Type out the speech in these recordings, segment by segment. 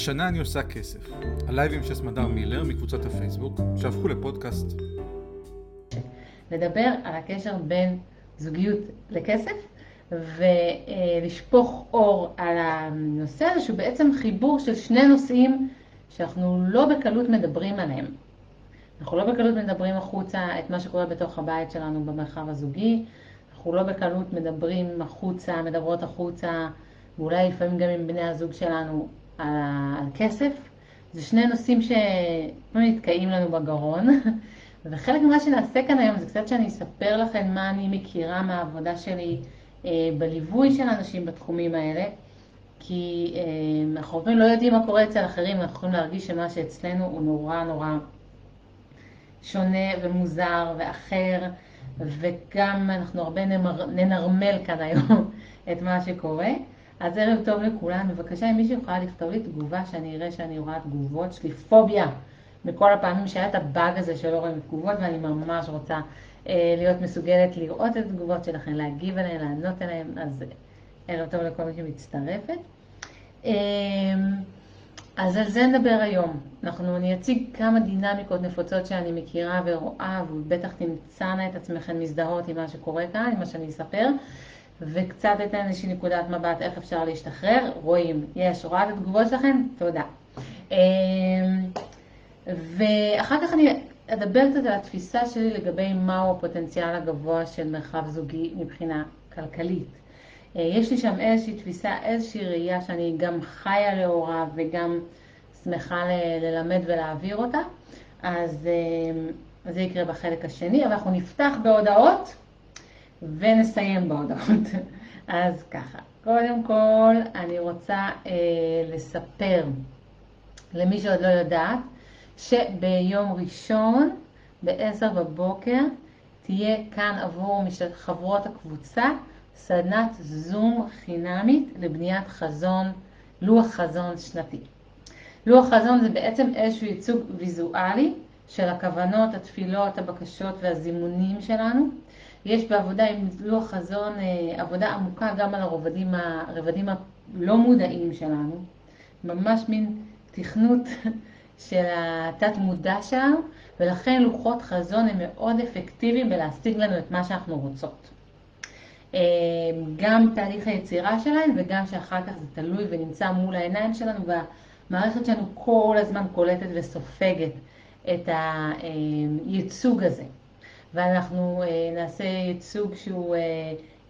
השנה אני עושה כסף. הלייבים של סמדר מילר מקבוצת הפייסבוק, שהפכו לפודקאסט. לדבר על הקשר בין זוגיות לכסף, ולשפוך אור על הנושא הזה, שהוא בעצם חיבור של שני נושאים שאנחנו לא בקלות מדברים עליהם. אנחנו לא בקלות מדברים החוצה את מה שקורה בתוך הבית שלנו במרחב הזוגי, אנחנו לא בקלות מדברים החוצה, מדברות החוצה, ואולי לפעמים גם עם בני הזוג שלנו על, על כסף. זה שני נושאים שלפעמים נתקעים לנו בגרון, וחלק ממה שנעשה כאן היום זה קצת שאני אספר לכם מה אני מכירה מהעבודה שלי אה, בליווי של אנשים בתחומים האלה, כי אה, אנחנו הרבה לא יודעים מה קורה אצל אחרים, אנחנו יכולים להרגיש שמה שאצלנו הוא נורא נורא שונה ומוזר ואחר, וגם אנחנו הרבה ננרמל כאן היום את מה שקורה. אז ערב טוב לכולם, בבקשה אם מישהו יכולה לכתוב לי תגובה שאני אראה שאני רואה תגובות, יש לי פוביה מכל הפעמים שהיה את הבאג הזה שלא רואים תגובות ואני ממש רוצה אה, להיות מסוגלת לראות את התגובות שלכם, להגיב עליהן, לענות עליהן, אז ערב טוב לכל מי שמצטרפת. אה, אז על זה נדבר היום. אנחנו, אני אציג כמה דינמיקות נפוצות שאני מכירה ורואה, ובטח תמצאנה את עצמכם מזדהות עם מה שקורה כאן, עם מה שאני אספר, וקצת אתן איזושהי נקודת מבט איך אפשר להשתחרר. רואים, יש, רואה את התגובות שלכם? תודה. אמ, ואחר כך אני אדבר קצת על התפיסה שלי לגבי מהו הפוטנציאל הגבוה של מרחב זוגי מבחינה כלכלית. אה, יש לי שם איזושהי תפיסה, איזושהי ראייה שאני גם חיה לאורה וגם שמחה ללמד ולהעביר אותה. אז אה, זה יקרה בחלק השני, אבל אנחנו נפתח בהודעות ונסיים בהודעות. אז ככה, קודם כל אני רוצה אה, לספר למי שעוד לא יודעת, שביום ראשון ב-10 בבוקר תהיה כאן עבור חברות הקבוצה סדנת זום חינמית לבניית חזון, לוח חזון שנתי. לוח חזון זה בעצם איזשהו ייצוג ויזואלי של הכוונות, התפילות, הבקשות והזימונים שלנו. יש בעבודה עם לוח חזון אה, עבודה עמוקה גם על הרבדים, הרבדים הלא מודעים שלנו, ממש מין תכנות של התת מודע שלנו, ולכן לוחות חזון הם מאוד אפקטיביים בלהשיג לנו את מה שאנחנו רוצות. אה, גם תהליך היצירה שלהם וגם שאחר כך זה תלוי ונמצא מול העיניים שלנו והמערכת שלנו כל הזמן קולטת וסופגת את הייצוג הזה. ואנחנו אה, נעשה ייצוג שהוא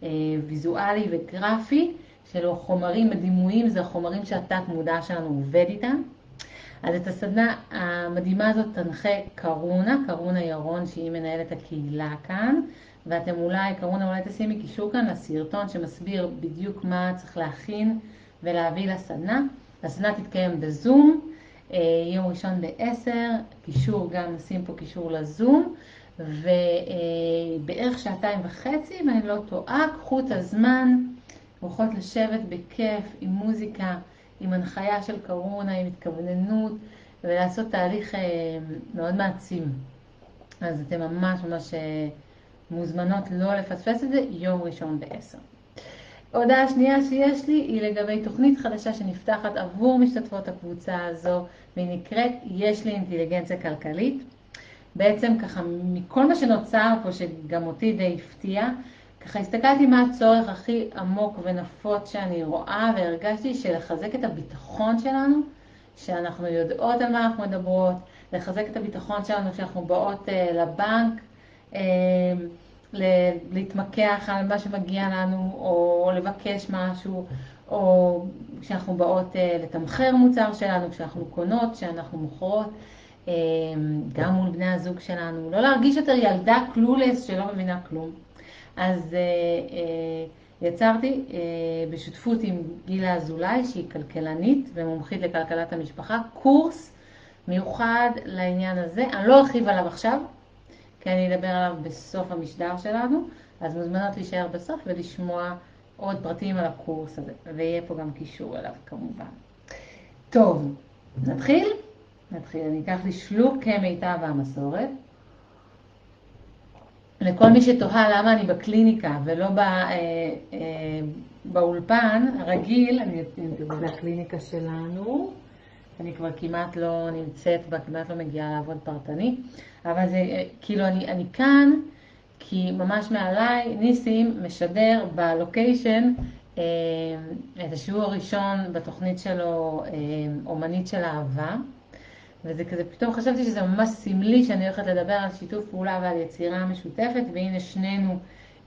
אה, ויזואלי וגרפי, של חומרים ודימויים, זה החומרים שהתת מודע שלנו עובד איתם. אז את הסדנה המדהימה הזאת תנחה קרונה, קרונה ירון שהיא מנהלת הקהילה כאן, ואתם אולי, קרונה אולי תשימי קישור כאן לסרטון שמסביר בדיוק מה צריך להכין ולהביא לסדנה. הסדנה תתקיים בזום, אה, יום ראשון ב-10, קישור גם, נשים פה קישור לזום, ובערך שעתיים וחצי, אם אני לא טועה, קחו את הזמן, הולכות לשבת בכיף עם מוזיקה. עם הנחיה של קורונה, עם התכווננות, ולעשות תהליך אה, מאוד מעצים. אז אתן ממש ממש אה, מוזמנות לא לפספס את זה, יום ראשון ב-10. הודעה שנייה שיש לי היא לגבי תוכנית חדשה שנפתחת עבור משתתפות הקבוצה הזו, והיא נקראת יש לי אינטליגנציה כלכלית. בעצם ככה, מכל מה שנוצר פה, שגם אותי די הפתיע, ככה הסתכלתי מה הצורך הכי עמוק ונפוץ שאני רואה והרגשתי שלחזק את הביטחון שלנו, שאנחנו יודעות על מה אנחנו מדברות, לחזק את הביטחון שלנו כשאנחנו באות uh, לבנק, uh, להתמקח על מה שמגיע לנו או לבקש משהו, או כשאנחנו באות uh, לתמחר מוצר שלנו, כשאנחנו קונות, כשאנחנו מוכרות. גם מול בני הזוג שלנו, לא להרגיש יותר ילדה קלולס שלא מבינה כלום. אז אה, אה, יצרתי אה, בשותפות עם גילה אזולאי, שהיא כלכלנית ומומחית לכלכלת המשפחה, קורס מיוחד לעניין הזה. אני לא ארחיב עליו עכשיו, כי אני אדבר עליו בסוף המשדר שלנו, אז מוזמנות להישאר בסוף ולשמוע עוד פרטים על הקורס הזה, ויהיה פה גם קישור אליו כמובן. טוב, נתחיל? נתחיל. אני אקח לי שלוק כמיטב המסורת. לכל מי שתוהה למה אני בקליניקה ולא בא, אה, אה, באולפן הרגיל, אני אתן את הקליניקה שלנו, אני כבר כמעט לא נמצאת כמעט לא מגיעה לעבוד פרטני, אבל זה אה, כאילו אני, אני כאן כי ממש מעליי ניסים משדר בלוקיישן אה, את השיעור הראשון בתוכנית שלו, אה, אומנית של אהבה. וזה כזה, פתאום חשבתי שזה ממש סמלי שאני הולכת לדבר על שיתוף פעולה ועל יצירה משותפת, והנה שנינו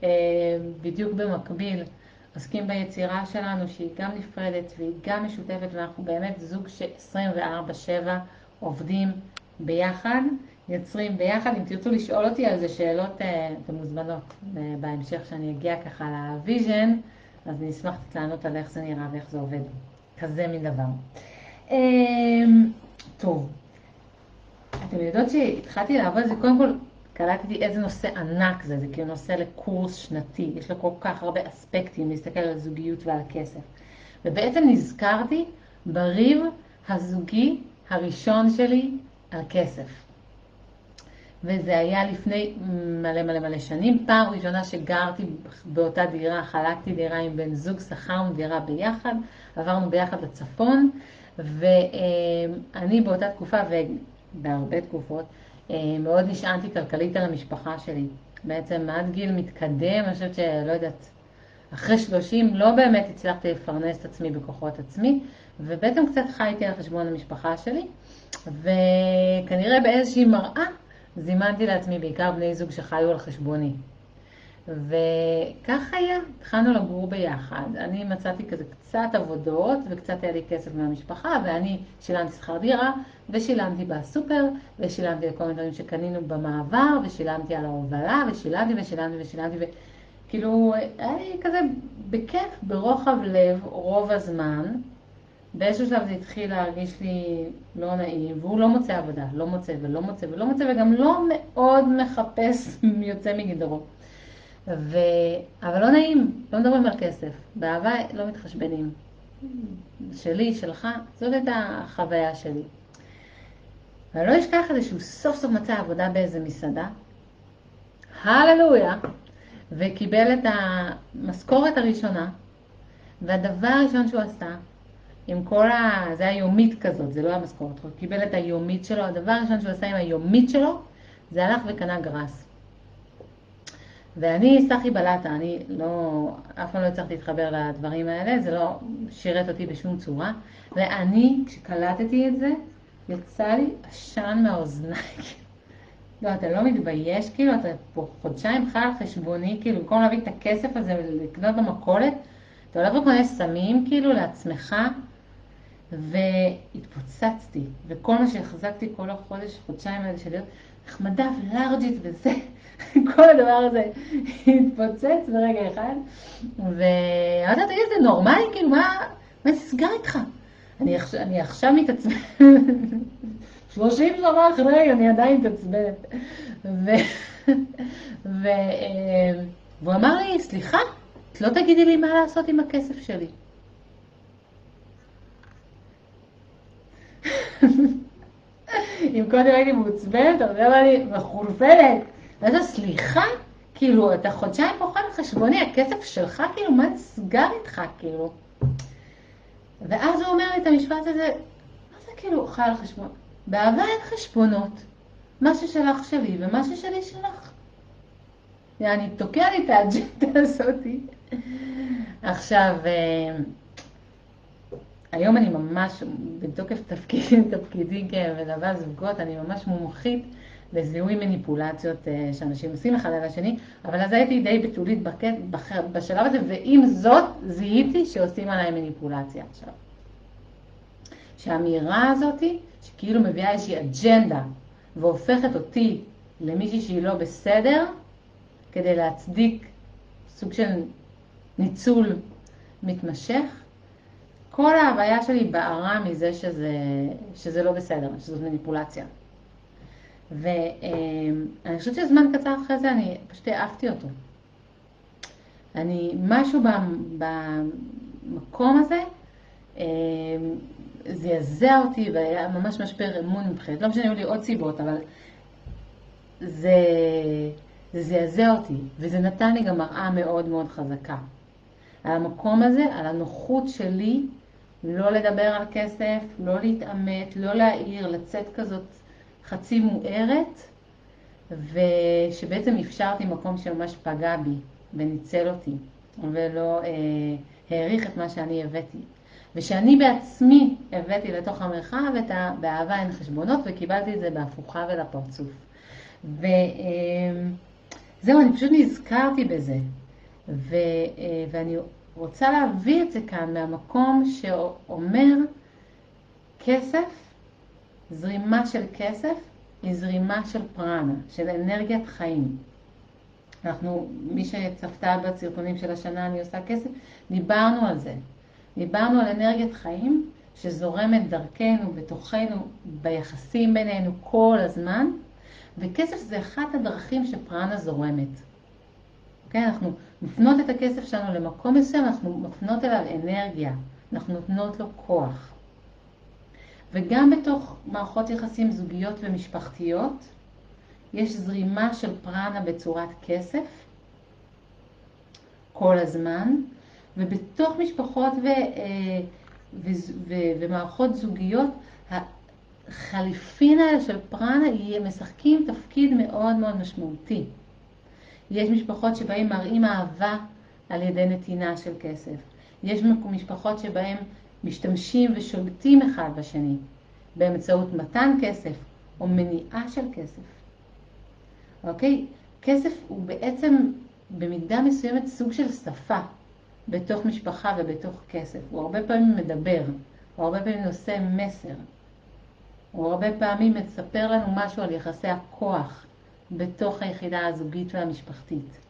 אה, בדיוק במקביל עוסקים ביצירה שלנו, שהיא גם נפרדת והיא גם משותפת, ואנחנו באמת זוג ש-24/7 עובדים ביחד, יוצרים ביחד. אם תרצו לשאול אותי על זה שאלות, אה, אתן מוזמנות אה, בהמשך, שאני אגיע ככה ל vision, אז אני אשמח קצת לענות על איך זה נראה ואיך זה עובד. כזה מין דבר. אה, טוב, אתם יודעות שהתחלתי לעבוד זה, קודם כל קלטתי איזה נושא ענק זה, זה כאילו נושא לקורס שנתי, יש לו כל כך הרבה אספקטים להסתכל על הזוגיות ועל הכסף. ובעצם נזכרתי בריב הזוגי הראשון שלי על כסף. וזה היה לפני מלא מלא מלא שנים. פעם ראשונה שגרתי באותה דירה, חלקתי דירה עם בן זוג, שכרנו דירה ביחד, עברנו ביחד לצפון, ואני באותה תקופה, ובהרבה תקופות, אה, מאוד נשענתי כלכלית על המשפחה שלי. בעצם עד גיל מתקדם, אני חושבת שלא יודעת, אחרי 30 לא באמת הצלחתי לפרנס את עצמי בכוחות עצמי, ובעצם קצת חייתי על חשבון המשפחה שלי, וכנראה באיזושהי מראה זימנתי לעצמי בעיקר בני זוג שחיו על חשבוני. וכך היה, התחלנו לגור ביחד. אני מצאתי כזה קצת עבודות וקצת היה לי כסף מהמשפחה ואני שילמתי שכר דירה ושילמתי בסופר ושילמתי לכל מיני דברים שקנינו במעבר ושילמתי על ההובלה ושילמתי ושילמתי ושילמתי וכאילו היה לי כזה בכיף, ברוחב לב רוב הזמן. באיזשהו שלב זה התחיל להרגיש לי לא נעים, והוא לא מוצא עבודה, לא מוצא ולא מוצא ולא מוצא וגם לא מאוד מחפש יוצא מגדרו. ו... אבל לא נעים, לא מדברים על כסף. באהבה לא מתחשבנים. שלי, שלך, זאת הייתה החוויה שלי. ואני לא אשכח את זה שהוא סוף סוף מצא עבודה באיזה מסעדה, הללויה, וקיבל את המשכורת הראשונה, והדבר הראשון שהוא עשה, עם כל ה... זה היה יומית כזאת, זה לא היה משכורת, הוא קיבל את היומית שלו, הדבר הראשון שהוא עשה עם היומית שלו, זה הלך וקנה גראס. ואני סחי בלטה, אני לא, אף פעם לא הצלחתי להתחבר לדברים האלה, זה לא שירת אותי בשום צורה. ואני, כשקלטתי את זה, יצא לי עשן מהאוזניים. לא, אתה לא מתבייש, כאילו, אתה פה חודשיים חי על חשבוני, כאילו, במקום להביא את הכסף הזה ולקנות במכולת, אתה הולך וקונה סמים, כאילו, לעצמך, והתפוצצתי, וכל מה שהחזקתי כל החודש, חודשיים האלה של להיות נחמדה ולארג'ית וזה, כל הדבר הזה התפוצץ ברגע אחד, ואמרתי לה, תגיד, זה נורמלי? כאילו, מה, נסגר איתך? אני, אני עכשיו מתעצבנת, 30 שנה אחרי, אני עדיין מתעצבנת. והוא אמר לי, סליחה, את לא תגידי לי מה לעשות עם הכסף שלי. אם קודם הייתי מעוצבנת, אתה יודע לי, מחורפנת. ואז סליחה, כאילו, אתה חודשיים על חשבוני, הכסף שלך, כאילו, מה נסגר איתך, כאילו? ואז הוא אומר לי את המשפט הזה, מה זה כאילו חי על חשבון? באהבה אין חשבונות. מה ששלך שלי ומה ששלי שלך. יעני, תוקע לי את האג'נדה הזאתי. עכשיו, אה, היום אני ממש, בתוקף תפקיד, תפקידי כמלווה זוגות, אני ממש מומחית לזיהוי מניפולציות אה, שאנשים עושים אחד על השני, אבל אז הייתי די בתולית בשלב הזה, ועם זאת זיהיתי שעושים עליי מניפולציה עכשיו. שהאמירה הזאת, שכאילו מביאה איזושהי אג'נדה והופכת אותי למישהי שהיא לא בסדר, כדי להצדיק סוג של ניצול מתמשך, כל ההוויה שלי בערה מזה שזה, שזה לא בסדר, שזאת מניפולציה. ואני חושבת שזמן קצר אחרי זה אני פשוט העפתי אותו. אני, משהו במקום הזה זעזע אותי והיה ממש משבר אמון מבחינת, לא משנה, היו לי עוד סיבות, אבל זה, זה זעזע אותי, וזה נתן לי גם מראה מאוד מאוד חזקה. על המקום הזה, על הנוחות שלי לא לדבר על כסף, לא להתעמת, לא להעיר, לצאת כזאת חצי מוארת, ושבעצם אפשרתי מקום שממש פגע בי וניצל אותי, ולא אה, העריך את מה שאני הבאתי. ושאני בעצמי הבאתי לתוך המרחב את ה"באהבה אין חשבונות" וקיבלתי את זה בהפוכה ולפרצוף. וזהו, אה, אני פשוט נזכרתי בזה. ו, אה, ואני רוצה להביא את זה כאן מהמקום שאומר כסף, זרימה של כסף, היא זרימה של פרנה, של אנרגיית חיים. אנחנו, מי שצפתה בסרטונים של השנה אני עושה כסף, דיברנו על זה. דיברנו על אנרגיית חיים שזורמת דרכנו, בתוכנו, ביחסים בינינו כל הזמן, וכסף זה אחת הדרכים שפרנה זורמת. כן, אנחנו מפנות את הכסף שלנו למקום מסוים, אנחנו מפנות אליו אנרגיה, אנחנו נותנות לו כוח. וגם בתוך מערכות יחסים זוגיות ומשפחתיות, יש זרימה של פרנה בצורת כסף כל הזמן, ובתוך משפחות ו, אה, ו, ו, ומערכות זוגיות, החליפין האלה של פרנה משחקים תפקיד מאוד מאוד משמעותי. יש משפחות שבהן מראים אהבה על ידי נתינה של כסף. יש משפחות שבהן משתמשים ושולטים אחד בשני באמצעות מתן כסף או מניעה של כסף. אוקיי? כסף הוא בעצם במידה מסוימת סוג של שפה בתוך משפחה ובתוך כסף. הוא הרבה פעמים מדבר, הוא הרבה פעמים נושא מסר. הוא הרבה פעמים מספר לנו משהו על יחסי הכוח בתוך היחידה הזוגית והמשפחתית.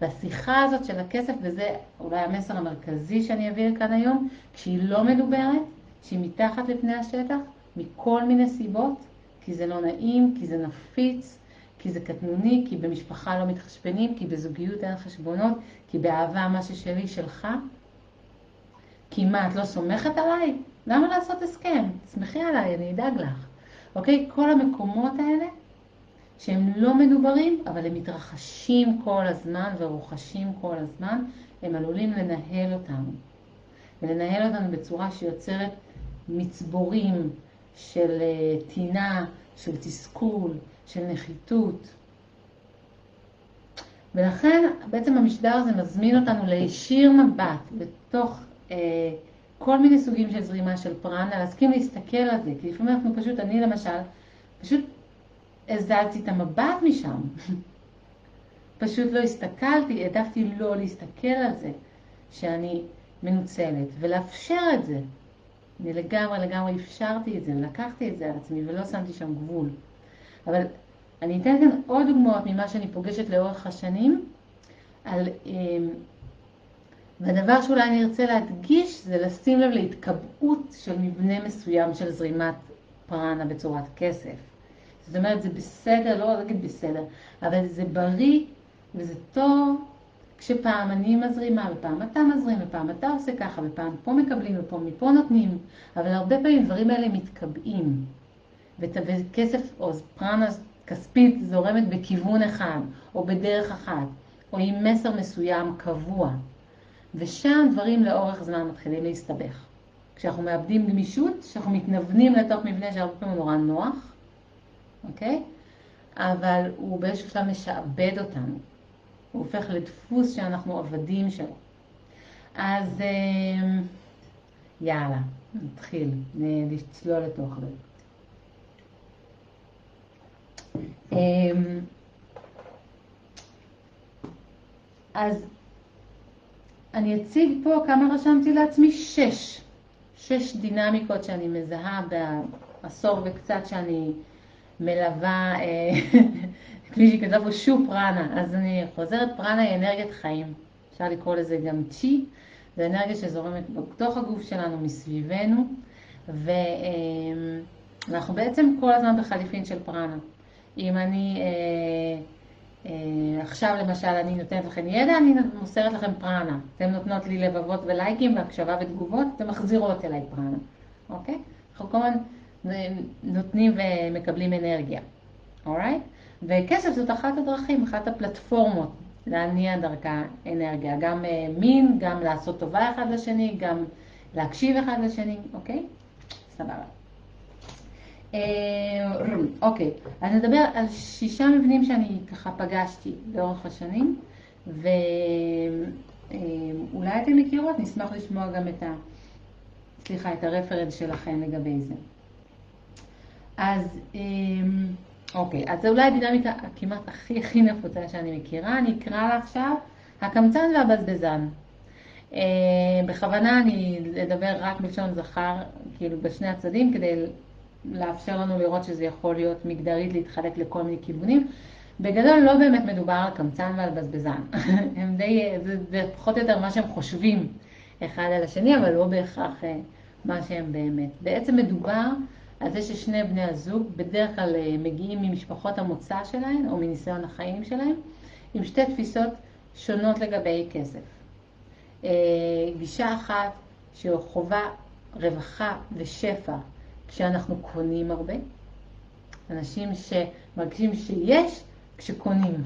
והשיחה הזאת של הכסף, וזה אולי המסר המרכזי שאני אעביר כאן היום, כשהיא לא מדוברת, שהיא מתחת לפני השטח, מכל מיני סיבות, כי זה לא נעים, כי זה נפיץ, כי זה קטנוני, כי במשפחה לא מתחשבנים, כי בזוגיות אין חשבונות, כי באהבה מה ששלי שלך. כי מה, את לא סומכת עליי? למה לעשות הסכם? תסמכי עליי, אני אדאג לך. אוקיי? כל המקומות האלה שהם לא מדוברים, אבל הם מתרחשים כל הזמן ורוחשים כל הזמן, הם עלולים לנהל אותנו. ולנהל אותנו בצורה שיוצרת מצבורים של אה, טינה, של תסכול, של נחיתות. ולכן בעצם המשדר הזה מזמין אותנו להישיר מבט בתוך אה, כל מיני סוגים של זרימה של פרנה, להסכים להסתכל על זה, כי לפעמים אנחנו פשוט, אני למשל, פשוט הזלתי את המבט משם. פשוט לא הסתכלתי, העדפתי לא להסתכל על זה, שאני מנוצלת, ולאפשר את זה. אני לגמרי לגמרי אפשרתי את זה, ולקחתי את זה על עצמי, ולא שמתי שם גבול. אבל אני אתן כאן עוד דוגמאות ממה שאני פוגשת לאורך השנים, על, אמ, והדבר שאולי אני ארצה להדגיש זה לשים לב להתקבעות של מבנה מסוים של זרימת פרנה בצורת כסף. זאת אומרת, זה בסדר, לא אגיד בסדר, אבל זה בריא וזה טוב כשפעם אני מזרימה ופעם אתה מזרים ופעם אתה עושה ככה ופעם פה מקבלים ופה מפה נותנים, אבל הרבה פעמים דברים האלה מתקבעים. וכסף או פרנה כספית זורמת בכיוון אחד או בדרך אחת או עם מסר מסוים קבוע. ושם דברים לאורך זמן מתחילים להסתבך. כשאנחנו מאבדים גמישות, כשאנחנו מתנוונים לתוך מבנה שהרבה פעמים הוא נורא נוח, אוקיי? אבל הוא באיזשהו שלב משעבד אותנו. הוא הופך לדפוס שאנחנו עבדים שלו. אז אמ, יאללה, נתחיל לצלול לתוך זה. אמ, אז אני אציג פה כמה רשמתי לעצמי, שש. שש דינמיקות שאני מזהה בעשור וקצת שאני מלווה, אה, כפי שכתב פה שו פרנה, אז אני חוזרת, פרנה היא אנרגיית חיים, אפשר לקרוא לזה גם צ'י, זה אנרגיה שזורמת בתוך הגוף שלנו, מסביבנו, ואנחנו בעצם כל הזמן בחליפין של פרנה. אם אני, אה, אה, עכשיו למשל אני נותנת לכם ידע, אני מוסרת לכם פרנה. אתן נותנות לי לבבות ולייקים והקשבה ותגובות, אתן מחזירות אליי פרנה, אוקיי? אנחנו כל הזמן נותנים ומקבלים אנרגיה, אוקיי? וכסף זאת אחת הדרכים, אחת הפלטפורמות להניע דרכה אנרגיה, גם אה, מין, גם לעשות טובה אחד לשני, גם להקשיב אחד לשני, אוקיי? סבבה. אה, אוקיי, אז נדבר על שישה מבנים שאני ככה פגשתי לאורך השנים, ואולי אתם מכירות, נשמח לשמוע גם את ה... סליחה, את הרפרנס שלכם לגבי זה. אז אוקיי, אז זו אולי הדינמיקה הכמעט הכי הכי נפוצה שאני מכירה, אני אקרא לה עכשיו הקמצן והבזבזן. אה, בכוונה אני אדבר רק בלשון זכר, כאילו בשני הצדדים, כדי לאפשר לנו לראות שזה יכול להיות מגדרית להתחלק לכל מיני כיוונים. בגדול לא באמת מדובר על קמצן ועל בזבזן. הם די, זה, זה פחות או יותר מה שהם חושבים אחד על השני, אבל לא בהכרח אה, מה שהם באמת. בעצם מדובר על זה ששני בני הזוג בדרך כלל אה, מגיעים ממשפחות המוצא שלהם או מניסיון החיים שלהם עם שתי תפיסות שונות לגבי כסף. אה, גישה אחת שחובה רווחה ושפע כשאנחנו קונים הרבה, אנשים שמרגישים שיש כשקונים.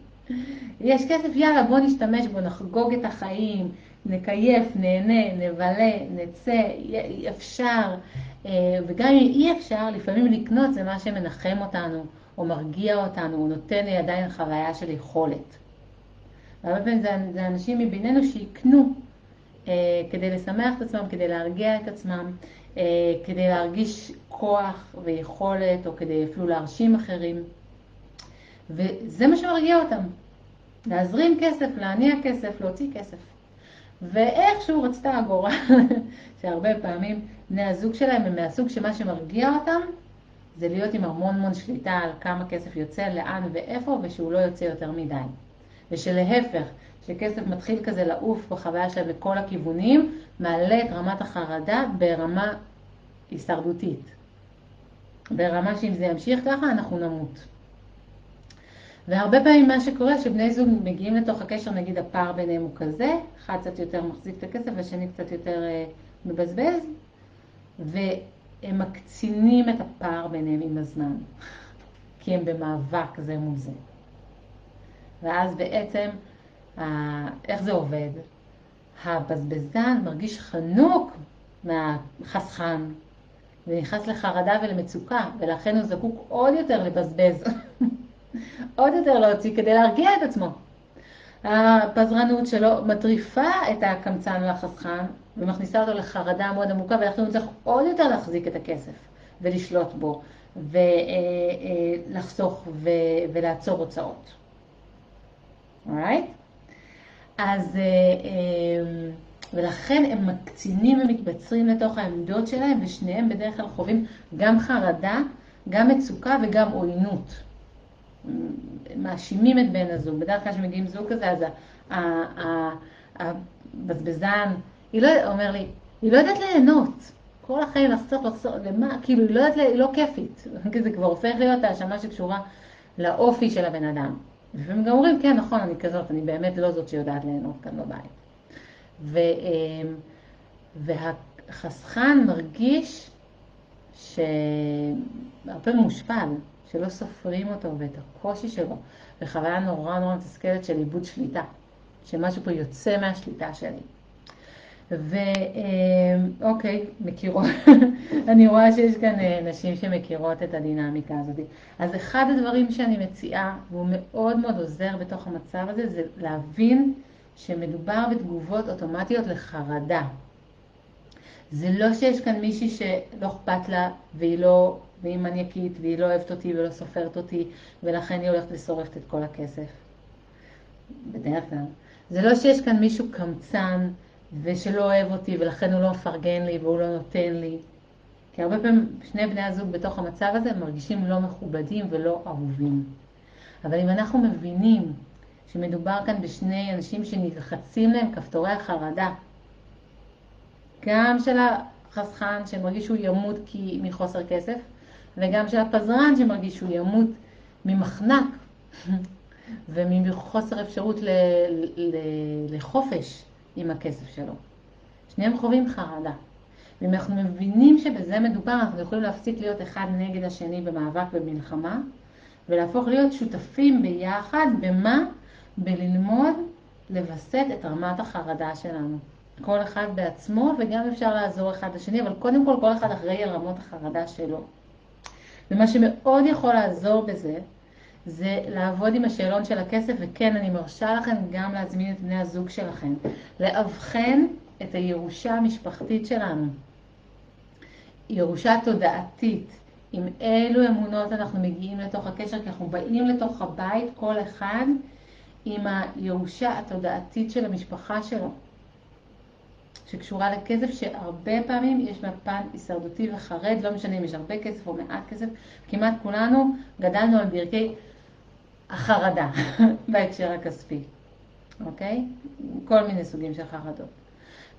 יש כסף, יאללה, בוא נשתמש בו, נחגוג את החיים, נקייף, נהנה, נבלה, נצא, אפשר. אה, וגם אם אי אפשר, לפעמים לקנות זה מה שמנחם אותנו, או מרגיע אותנו, או נותן לי עדיין חוויה של יכולת. הרבה פעמים זה, זה אנשים מבינינו שיקנו אה, כדי לשמח את עצמם, כדי להרגיע את עצמם, אה, כדי להרגיש כוח ויכולת, או כדי אפילו להרשים אחרים. וזה מה שמרגיע אותם. להזרים כסף, להניע כסף, להוציא כסף. ואיכשהו רצתה הגורל, שהרבה פעמים בני הזוג שלהם הם מהסוג שמה שמרגיע אותם זה להיות עם המון המון שליטה על כמה כסף יוצא, לאן ואיפה, ושהוא לא יוצא יותר מדי. ושלהפך, שכסף מתחיל כזה לעוף בחוויה שלהם בכל הכיוונים, מעלה את רמת החרדה ברמה הישרדותית. ברמה שאם זה ימשיך ככה, אנחנו נמות. והרבה פעמים מה שקורה, שבני זוג מגיעים לתוך הקשר, נגיד הפער ביניהם הוא כזה, אחד קצת יותר מחזיק את הכסף והשני קצת יותר אה, מבזבז, והם מקצינים את הפער ביניהם עם הזמן, כי הם במאבק זה מול זה. ואז בעצם, איך זה עובד? הבזבזן מרגיש חנוק מהחסכן, ונכנס לחרדה ולמצוקה, ולכן הוא זקוק עוד יותר לבזבז. עוד יותר להוציא כדי להרגיע את עצמו. הפזרנות שלו מטריפה את הקמצן והחסכן ומכניסה אותו לחרדה מאוד עמוקה ולכן הוא צריך עוד יותר להחזיק את הכסף ולשלוט בו ולחסוך ולעצור הוצאות. אורייט? אז, אה, אה, ולכן הם מקצינים ומתבצרים לתוך העמדות שלהם ושניהם בדרך כלל חווים גם חרדה, גם מצוקה וגם עוינות. מאשימים את בן הזוג. בדרך כלל כשמגיעים זוג כזה, אז הבזבזן, היא לא, אומר לי, היא לא יודעת ליהנות. כל החיים לחסוך, לחסוך, למה, כאילו, היא לא יודעת, היא לא כיפית. כי זה כבר הופך להיות האשמה שקשורה לאופי של הבן אדם. לפעמים גם אומרים, כן, נכון, אני כזאת, אני באמת לא זאת שיודעת ליהנות כאן בבית. ו, אמ, והחסכן מרגיש שהרבה מושפל, שלא סופרים אותו ואת הקושי שלו, וחוויה נורא נורא מתסכלת של איבוד שליטה, שמשהו פה יוצא מהשליטה שלי. ואוקיי, מכירות, אני רואה שיש כאן אה, נשים שמכירות את הדינמיקה הזאת. אז אחד הדברים שאני מציעה, והוא מאוד מאוד עוזר בתוך המצב הזה, זה להבין שמדובר בתגובות אוטומטיות לחרדה. זה לא שיש כאן מישהי שלא אכפת לה והיא לא והיא מניאקית, והיא לא אוהבת אותי ולא סופרת אותי, ולכן היא הולכת ושורפת את כל הכסף. בדרך כלל. זה לא שיש כאן מישהו קמצן ושלא אוהב אותי ולכן הוא לא מפרגן לי והוא לא נותן לי. כי הרבה פעמים שני בני הזוג בתוך המצב הזה מרגישים לא מכובדים ולא אהובים. אבל אם אנחנו מבינים שמדובר כאן בשני אנשים שנלחצים להם כפתורי החרדה, גם של החסכן שמרגיש שהוא ימות כי מחוסר כסף, וגם של הפזרן שמרגיש שהוא ימות ממחנק ומחוסר אפשרות ל, ל, לחופש עם הכסף שלו. שניהם חווים חרדה. ואם אנחנו מבינים שבזה מדובר, אנחנו יכולים להפסיק להיות אחד נגד השני במאבק ובמלחמה, ולהפוך להיות שותפים ביחד, במה? בללמוד לווסת את רמת החרדה שלנו. כל אחד בעצמו, וגם אפשר לעזור אחד לשני, אבל קודם כל כל אחד אחראי על רמות החרדה שלו. ומה שמאוד יכול לעזור בזה, זה לעבוד עם השאלון של הכסף, וכן, אני מרשה לכם גם להזמין את בני הזוג שלכם, לאבחן את הירושה המשפחתית שלנו. ירושה תודעתית, עם אילו אמונות אנחנו מגיעים לתוך הקשר, כי אנחנו באים לתוך הבית, כל אחד, עם הירושה התודעתית של המשפחה שלו, שקשורה לכסף, שהרבה פעמים יש בה פן הישרדותי וחרד, לא משנה אם יש הרבה כסף או מעט כסף, כמעט כולנו גדלנו על ברכי החרדה בהקשר הכספי, אוקיי? כל מיני סוגים של חרדות.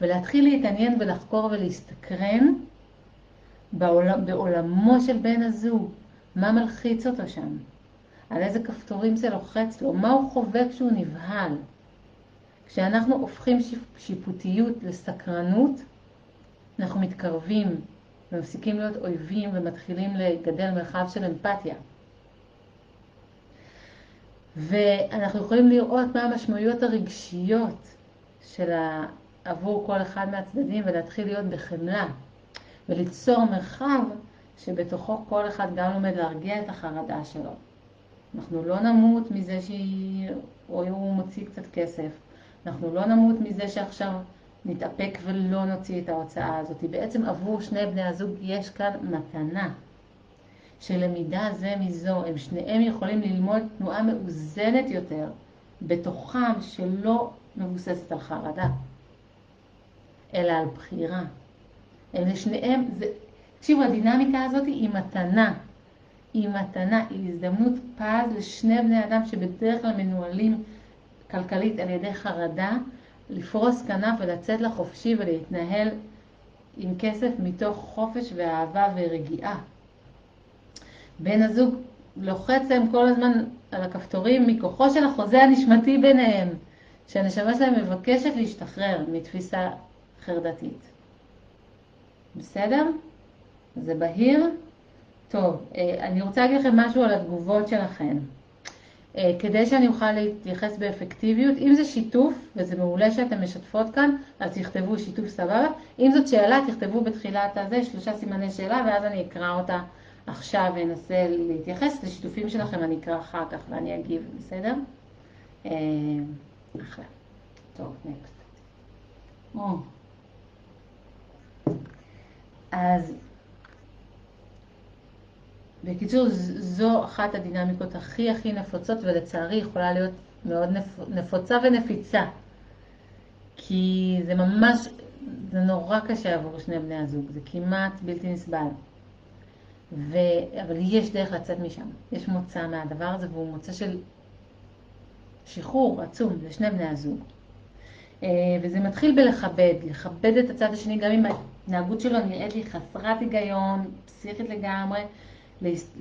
ולהתחיל להתעניין ולחקור ולהסתקרן בעולם, בעולמו של בן הזוג, מה מלחיץ אותו שם, על איזה כפתורים זה לוחץ לו, מה הוא חווה כשהוא נבהל. כשאנחנו הופכים שיפוטיות לסקרנות, אנחנו מתקרבים ומפסיקים להיות אויבים ומתחילים לגדל מרחב של אמפתיה. ואנחנו יכולים לראות מה המשמעויות הרגשיות של ה... עבור כל אחד מהצדדים ולהתחיל להיות בחמלה וליצור מרחב שבתוכו כל אחד גם לומד להרגיע את החרדה שלו. אנחנו לא נמות מזה שהיא, או הוא מוציא קצת כסף, אנחנו לא נמות מזה שעכשיו נתאפק ולא נוציא את ההוצאה הזאת. בעצם עבור שני בני הזוג יש כאן מתנה של למידה זה מזו. הם שניהם יכולים ללמוד תנועה מאוזנת יותר בתוכם שלא מבוססת על חרדה, אלא על בחירה. הם לשניהם, זה, תקשיבו, הדינמיקה הזאת היא מתנה. היא מתנה, היא הזדמנות פז לשני בני אדם שבדרך כלל מנוהלים כלכלית על ידי חרדה, לפרוס כנף ולצאת לחופשי ולהתנהל עם כסף מתוך חופש ואהבה ורגיעה. בן הזוג לוחץ להם כל הזמן על הכפתורים מכוחו של החוזה הנשמתי ביניהם, שהנשמה שלהם מבקשת להשתחרר מתפיסה חרדתית. בסדר? זה בהיר? טוב, אה, אני רוצה להגיד לכם משהו על התגובות שלכם. אה, כדי שאני אוכל להתייחס באפקטיביות, אם זה שיתוף, וזה מעולה שאתם משתפות כאן, אז תכתבו שיתוף סבבה. אם זאת שאלה, תכתבו בתחילת הזה שלושה סימני שאלה, ואז אני אקרא אותה עכשיו ואנסה להתייחס. לשיתופים שלכם אני אקרא אחר כך ואני אגיב, בסדר? אה, אחלה. טוב, נקסט. אז בקיצור, זו אחת הדינמיקות הכי הכי נפוצות, ולצערי יכולה להיות מאוד נפוצה ונפיצה. כי זה ממש, זה נורא קשה עבור שני בני הזוג, זה כמעט בלתי נסבל. ו... אבל יש דרך לצאת משם, יש מוצא מהדבר הזה, והוא מוצא של שחרור עצום לשני בני הזוג. אה, וזה מתחיל בלכבד, לכבד את הצד השני, גם אם ההתנהגות שלו נראית לי חסרת היגיון, פסיכית לגמרי,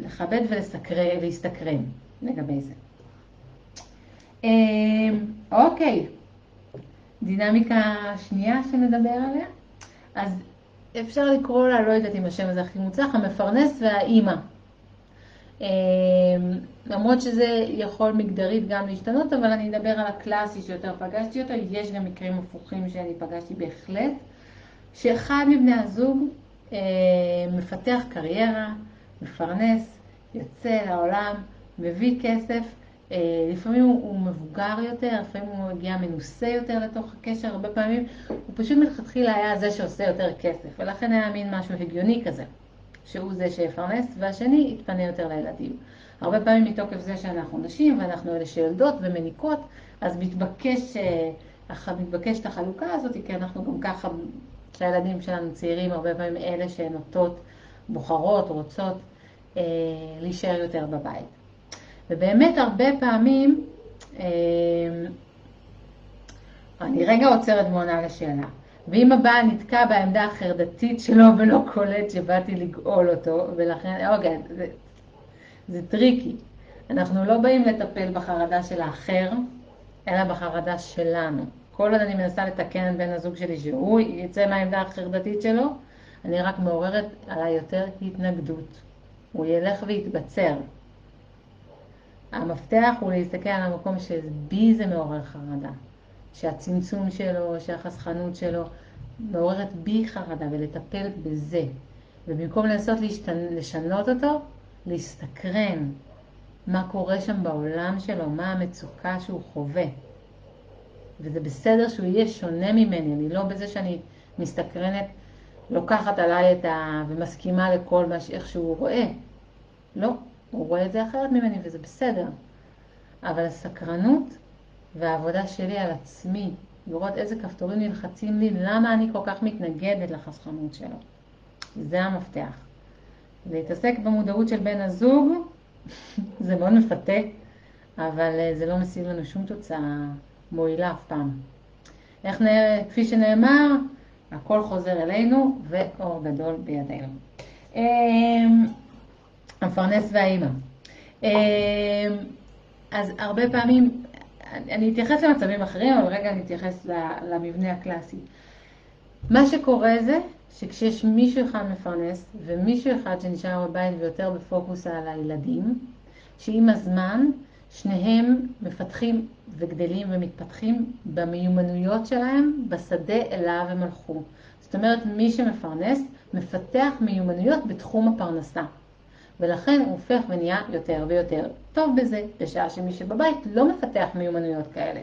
לכבד ולהסתקרן לגבי זה. אמ, אוקיי, דינמיקה שנייה שנדבר עליה. אז אפשר לקרוא לה, לא יודעת אם השם הזה הכי מוצלח, המפרנס והאימא. אמ, למרות שזה יכול מגדרית גם להשתנות, אבל אני אדבר על הקלאסי שיותר פגשתי אותו, יש גם מקרים הפוכים שאני פגשתי בהחלט, שאחד מבני הזוג אה, מפתח קריירה, מפרנס, יוצא לעולם, מביא כסף, אה, לפעמים הוא, מבוגר יותר, לפעמים הוא מגיע מנוסה יותר לתוך הקשר, הרבה פעמים הוא פשוט מלכתחילה היה זה שעושה יותר כסף, ולכן היה מין משהו הגיוני כזה, שהוא זה שיפרנס, והשני יתפנה יותר לילדים. הרבה פעמים מתוקף זה שאנחנו נשים ואנחנו אלה שיולדות ומניקות, אז מתבקש, אה, מתבקשת החלוקה הזאת, כי אנחנו גם ככה, כשהילדים שלנו צעירים, הרבה פעמים אלה שנוטות, בוחרות, רוצות אה, להישאר יותר בבית. ובאמת הרבה פעמים, אה, אני רגע עוצרת ועונה לשאלה. ואם הבעל נתקע בעמדה החרדתית שלו ולא קולט שבאתי לגאול אותו, ולכן, אוקיי, זה, זה טריקי. אנחנו לא באים לטפל בחרדה של האחר, אלא בחרדה שלנו. כל עוד אני מנסה לתקן בן הזוג שלי שהוא יצא מהעמדה החרדתית שלו, אני רק מעוררת עליי יותר התנגדות. הוא ילך ויתבצר. המפתח הוא להסתכל על המקום שבי זה מעורר חרדה. שהצמצום שלו, שהחסכנות שלו, מעוררת בי חרדה ולטפל בזה. ובמקום לנסות להשתנ... לשנות אותו, להסתקרן מה קורה שם בעולם שלו, מה המצוקה שהוא חווה. וזה בסדר שהוא יהיה שונה ממני, אני לא בזה שאני מסתקרנת, לוקחת עליי את ה... ומסכימה לכל מה איך שהוא רואה. לא, הוא רואה את זה אחרת ממני וזה בסדר. אבל הסקרנות והעבודה שלי על עצמי, לראות איזה כפתורים נלחצים לי, למה אני כל כך מתנגדת לחסכנות שלו. זה המפתח. להתעסק במודעות של בן הזוג, זה מאוד מפתה, אבל אה, זה לא משיג לנו שום תוצאה מועילה אף פעם. איך כפי שנאמר, הכל חוזר אלינו ואור גדול בידינו. אמ, המפרנס והאימא. אמ, אז הרבה פעמים, אני אתייחס למצבים אחרים, אבל רגע אני אתייחס למבנה הקלאסי. מה שקורה זה שכשיש מישהו אחד מפרנס ומישהו אחד שנשאר בבית ויותר בפוקוס על הילדים, שעם הזמן שניהם מפתחים וגדלים ומתפתחים במיומנויות שלהם בשדה אליו הם הלכו. זאת אומרת, מי שמפרנס מפתח מיומנויות בתחום הפרנסה. ולכן הוא הופך ונהיה יותר ויותר טוב בזה, בשעה שמי שבבית לא מפתח מיומנויות כאלה.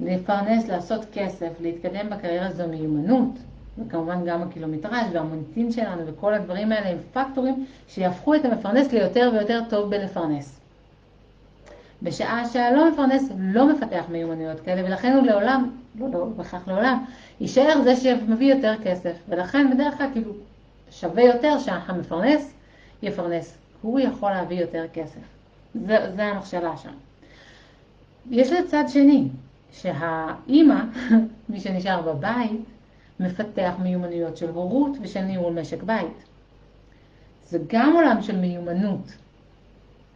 לפרנס, לעשות כסף, להתקדם בקריירה זו מיומנות, וכמובן גם הקילומטראז' והמוניטין שלנו וכל הדברים האלה הם פקטורים שיהפכו את המפרנס ליותר ויותר טוב בלפרנס. בשעה שהלא מפרנס לא מפתח מיומנויות כאלה, ולכן הוא לעולם, לא, לא לעולם, יישאר זה שמביא יותר כסף, ולכן בדרך כלל כאילו שווה יותר שהמפרנס יפרנס. הוא יכול להביא יותר כסף. זה, זה המכשלה שם. יש לצד שני, שהאימא, מי שנשאר בבית, מפתח מיומנויות של הורות ושל ניהול משק בית. זה גם עולם של מיומנות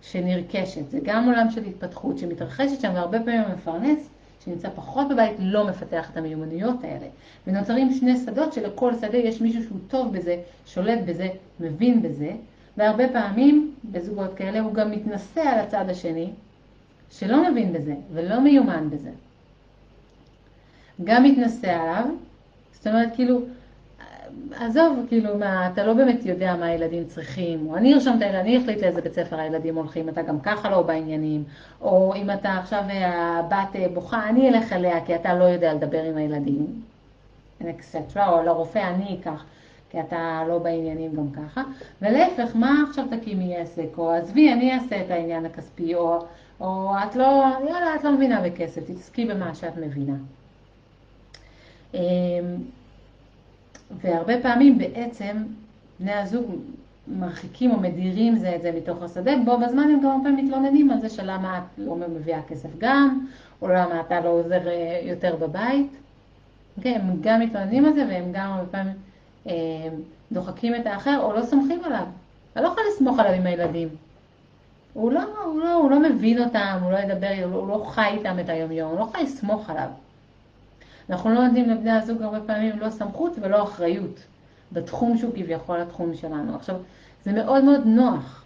שנרכשת, זה גם עולם של התפתחות שמתרחשת שם, והרבה פעמים המפרנס שנמצא פחות בבית לא מפתח את המיומנויות האלה. ונוצרים שני שדות שלכל שדה יש מישהו שהוא טוב בזה, שולט בזה, מבין בזה, והרבה פעמים בזוגות כאלה הוא גם מתנשא על הצד השני, שלא מבין בזה ולא מיומן בזה. גם מתנשא עליו, זאת אומרת כאילו, עזוב, כאילו, מה, אתה לא באמת יודע מה הילדים צריכים, או אני ארשום את הילדים, אני אחליט לאיזה בית ספר הילדים הולכים, אתה גם ככה לא בעניינים, או אם אתה עכשיו הבת בוכה, אני אלך אליה כי אתה לא יודע לדבר עם הילדים, אקסטרה, או לרופא אני אקח. כי אתה לא בעניינים גם ככה, ולהפך, מה עכשיו תקימי עסק, או עזבי, אני אעשה את העניין הכספי, או, או את לא, יאללה, את לא מבינה בכסף, תתעסקי במה שאת מבינה. והרבה פעמים בעצם בני הזוג מרחיקים או מדירים זה את זה מתוך השדה, בו בזמן הם גם הרבה פעמים מתלוננים על זה שלמה את לא מביאה כסף גם, או למה אתה לא עוזר אה, יותר בבית. כן, הם גם מתלוננים על זה והם גם הרבה פעמים אה, דוחקים את האחר או לא סומכים עליו. אתה לא יכול לסמוך עליו עם הילדים. הוא לא, הוא לא, הוא לא מבין אותם, הוא לא ידבר, הוא לא, הוא לא חי איתם את היום-יום, הוא לא יכול לסמוך עליו. אנחנו לא נותנים לבני הזוג הרבה פעמים לא סמכות ולא אחריות בתחום שהוא כביכול התחום שלנו. עכשיו, זה מאוד מאוד נוח.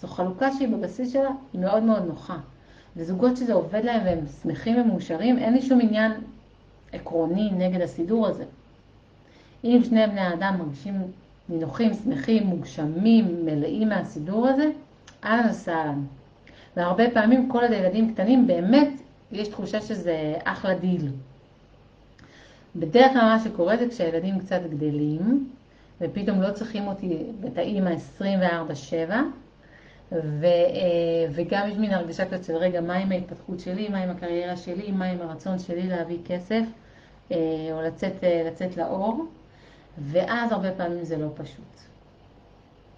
זו חלוקה שהיא בבסיס שלה, היא מאוד מאוד נוחה. וזוגות שזה עובד להם והם שמחים ומאושרים, אין לי שום עניין עקרוני נגד הסידור הזה. אם שני בני האדם מרגישים נינוחים, שמחים, מוגשמים, מלאים מהסידור הזה, אהלן וסהלן. והרבה פעמים כל עוד הילדים קטנים, באמת יש תחושה שזה אחלה דיל. בדרך כלל מה שקורה זה כשהילדים קצת גדלים, ופתאום לא צריכים אותי ואת האימא 24-7, ו, אה, וגם יש מין הרגשה כזאת של רגע, מה עם ההתפתחות שלי, מה עם הקריירה שלי, מה עם הרצון שלי להביא כסף, אה, או לצאת, אה, לצאת לאור. ואז הרבה פעמים זה לא פשוט.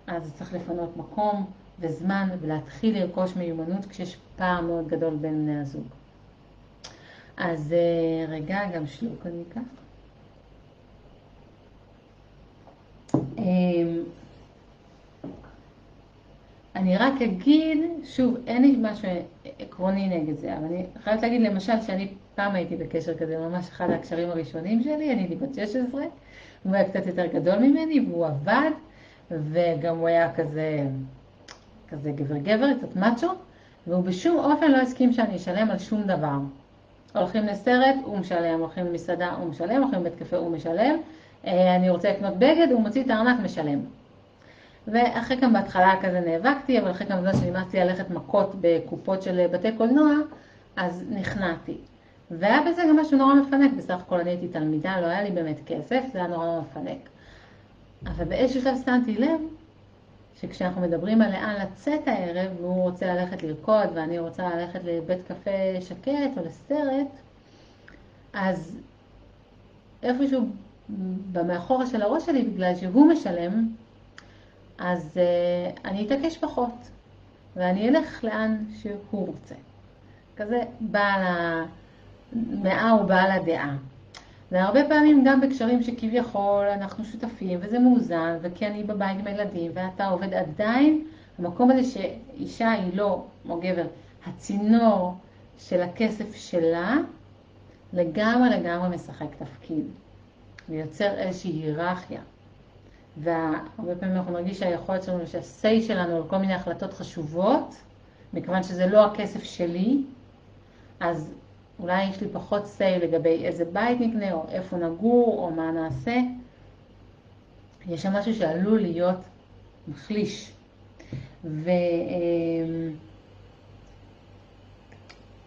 אז צריך לפנות מקום וזמן ולהתחיל לרכוש מיומנות כשיש פער מאוד גדול בין בני הזוג. אז אה, רגע, גם שלוק אני אקח. אמ, אני רק אגיד, שוב, אין לי משהו עקרוני נגד זה, אבל אני חייבת להגיד למשל שאני פעם הייתי בקשר כזה, ממש אחד הקשרים הראשונים שלי, אני הייתי בת 16, הוא היה קצת יותר גדול ממני והוא עבד, וגם הוא היה כזה, כזה גבר גבר, קצת מאצ'ו, והוא בשום אופן לא הסכים שאני אשלם על שום דבר. הולכים לסרט, הוא משלם, הולכים למסעדה, הוא משלם, הולכים לבית קפה, הוא משלם, אה, אני רוצה לקנות בגד, הוא מוציא את הארנק, משלם. ואחרי כמה בהתחלה כזה נאבקתי, אבל אחרי כמה זמן שנמאסתי ללכת מכות בקופות של בתי קולנוע, אז נכנעתי. והיה בזה גם משהו נורא מפנק, בסך הכל אני הייתי תלמידה, לא היה לי באמת כסף, זה היה נורא מפנק. אבל באיזשהו שלב שמתי לב שכשאנחנו מדברים על לאן לצאת הערב, והוא רוצה ללכת לרקוד ואני רוצה ללכת לבית קפה שקט או לסרט, אז איפשהו במאחורה של הראש שלי, בגלל שהוא משלם, אז uh, אני אתעקש פחות, ואני אלך לאן שהוא רוצה. כזה בעל המאה הוא בעל הדעה. והרבה פעמים גם בקשרים שכביכול אנחנו שותפים וזה מאוזן וכי אני בבית עם הילדים ואתה עובד עדיין, המקום הזה שאישה היא לא, או גבר, הצינור של הכסף שלה לגמרי לגמרי משחק תפקיד ויוצר איזושהי היררכיה. והרבה פעמים אנחנו נרגיש שהיכולת שלנו, שהסיי שלנו על כל מיני החלטות חשובות, מכיוון שזה לא הכסף שלי, אז אולי יש לי פחות סיי לגבי איזה בית נקנה, או איפה נגור, או מה נעשה. יש שם משהו שעלול להיות מחליש. ו... אמ,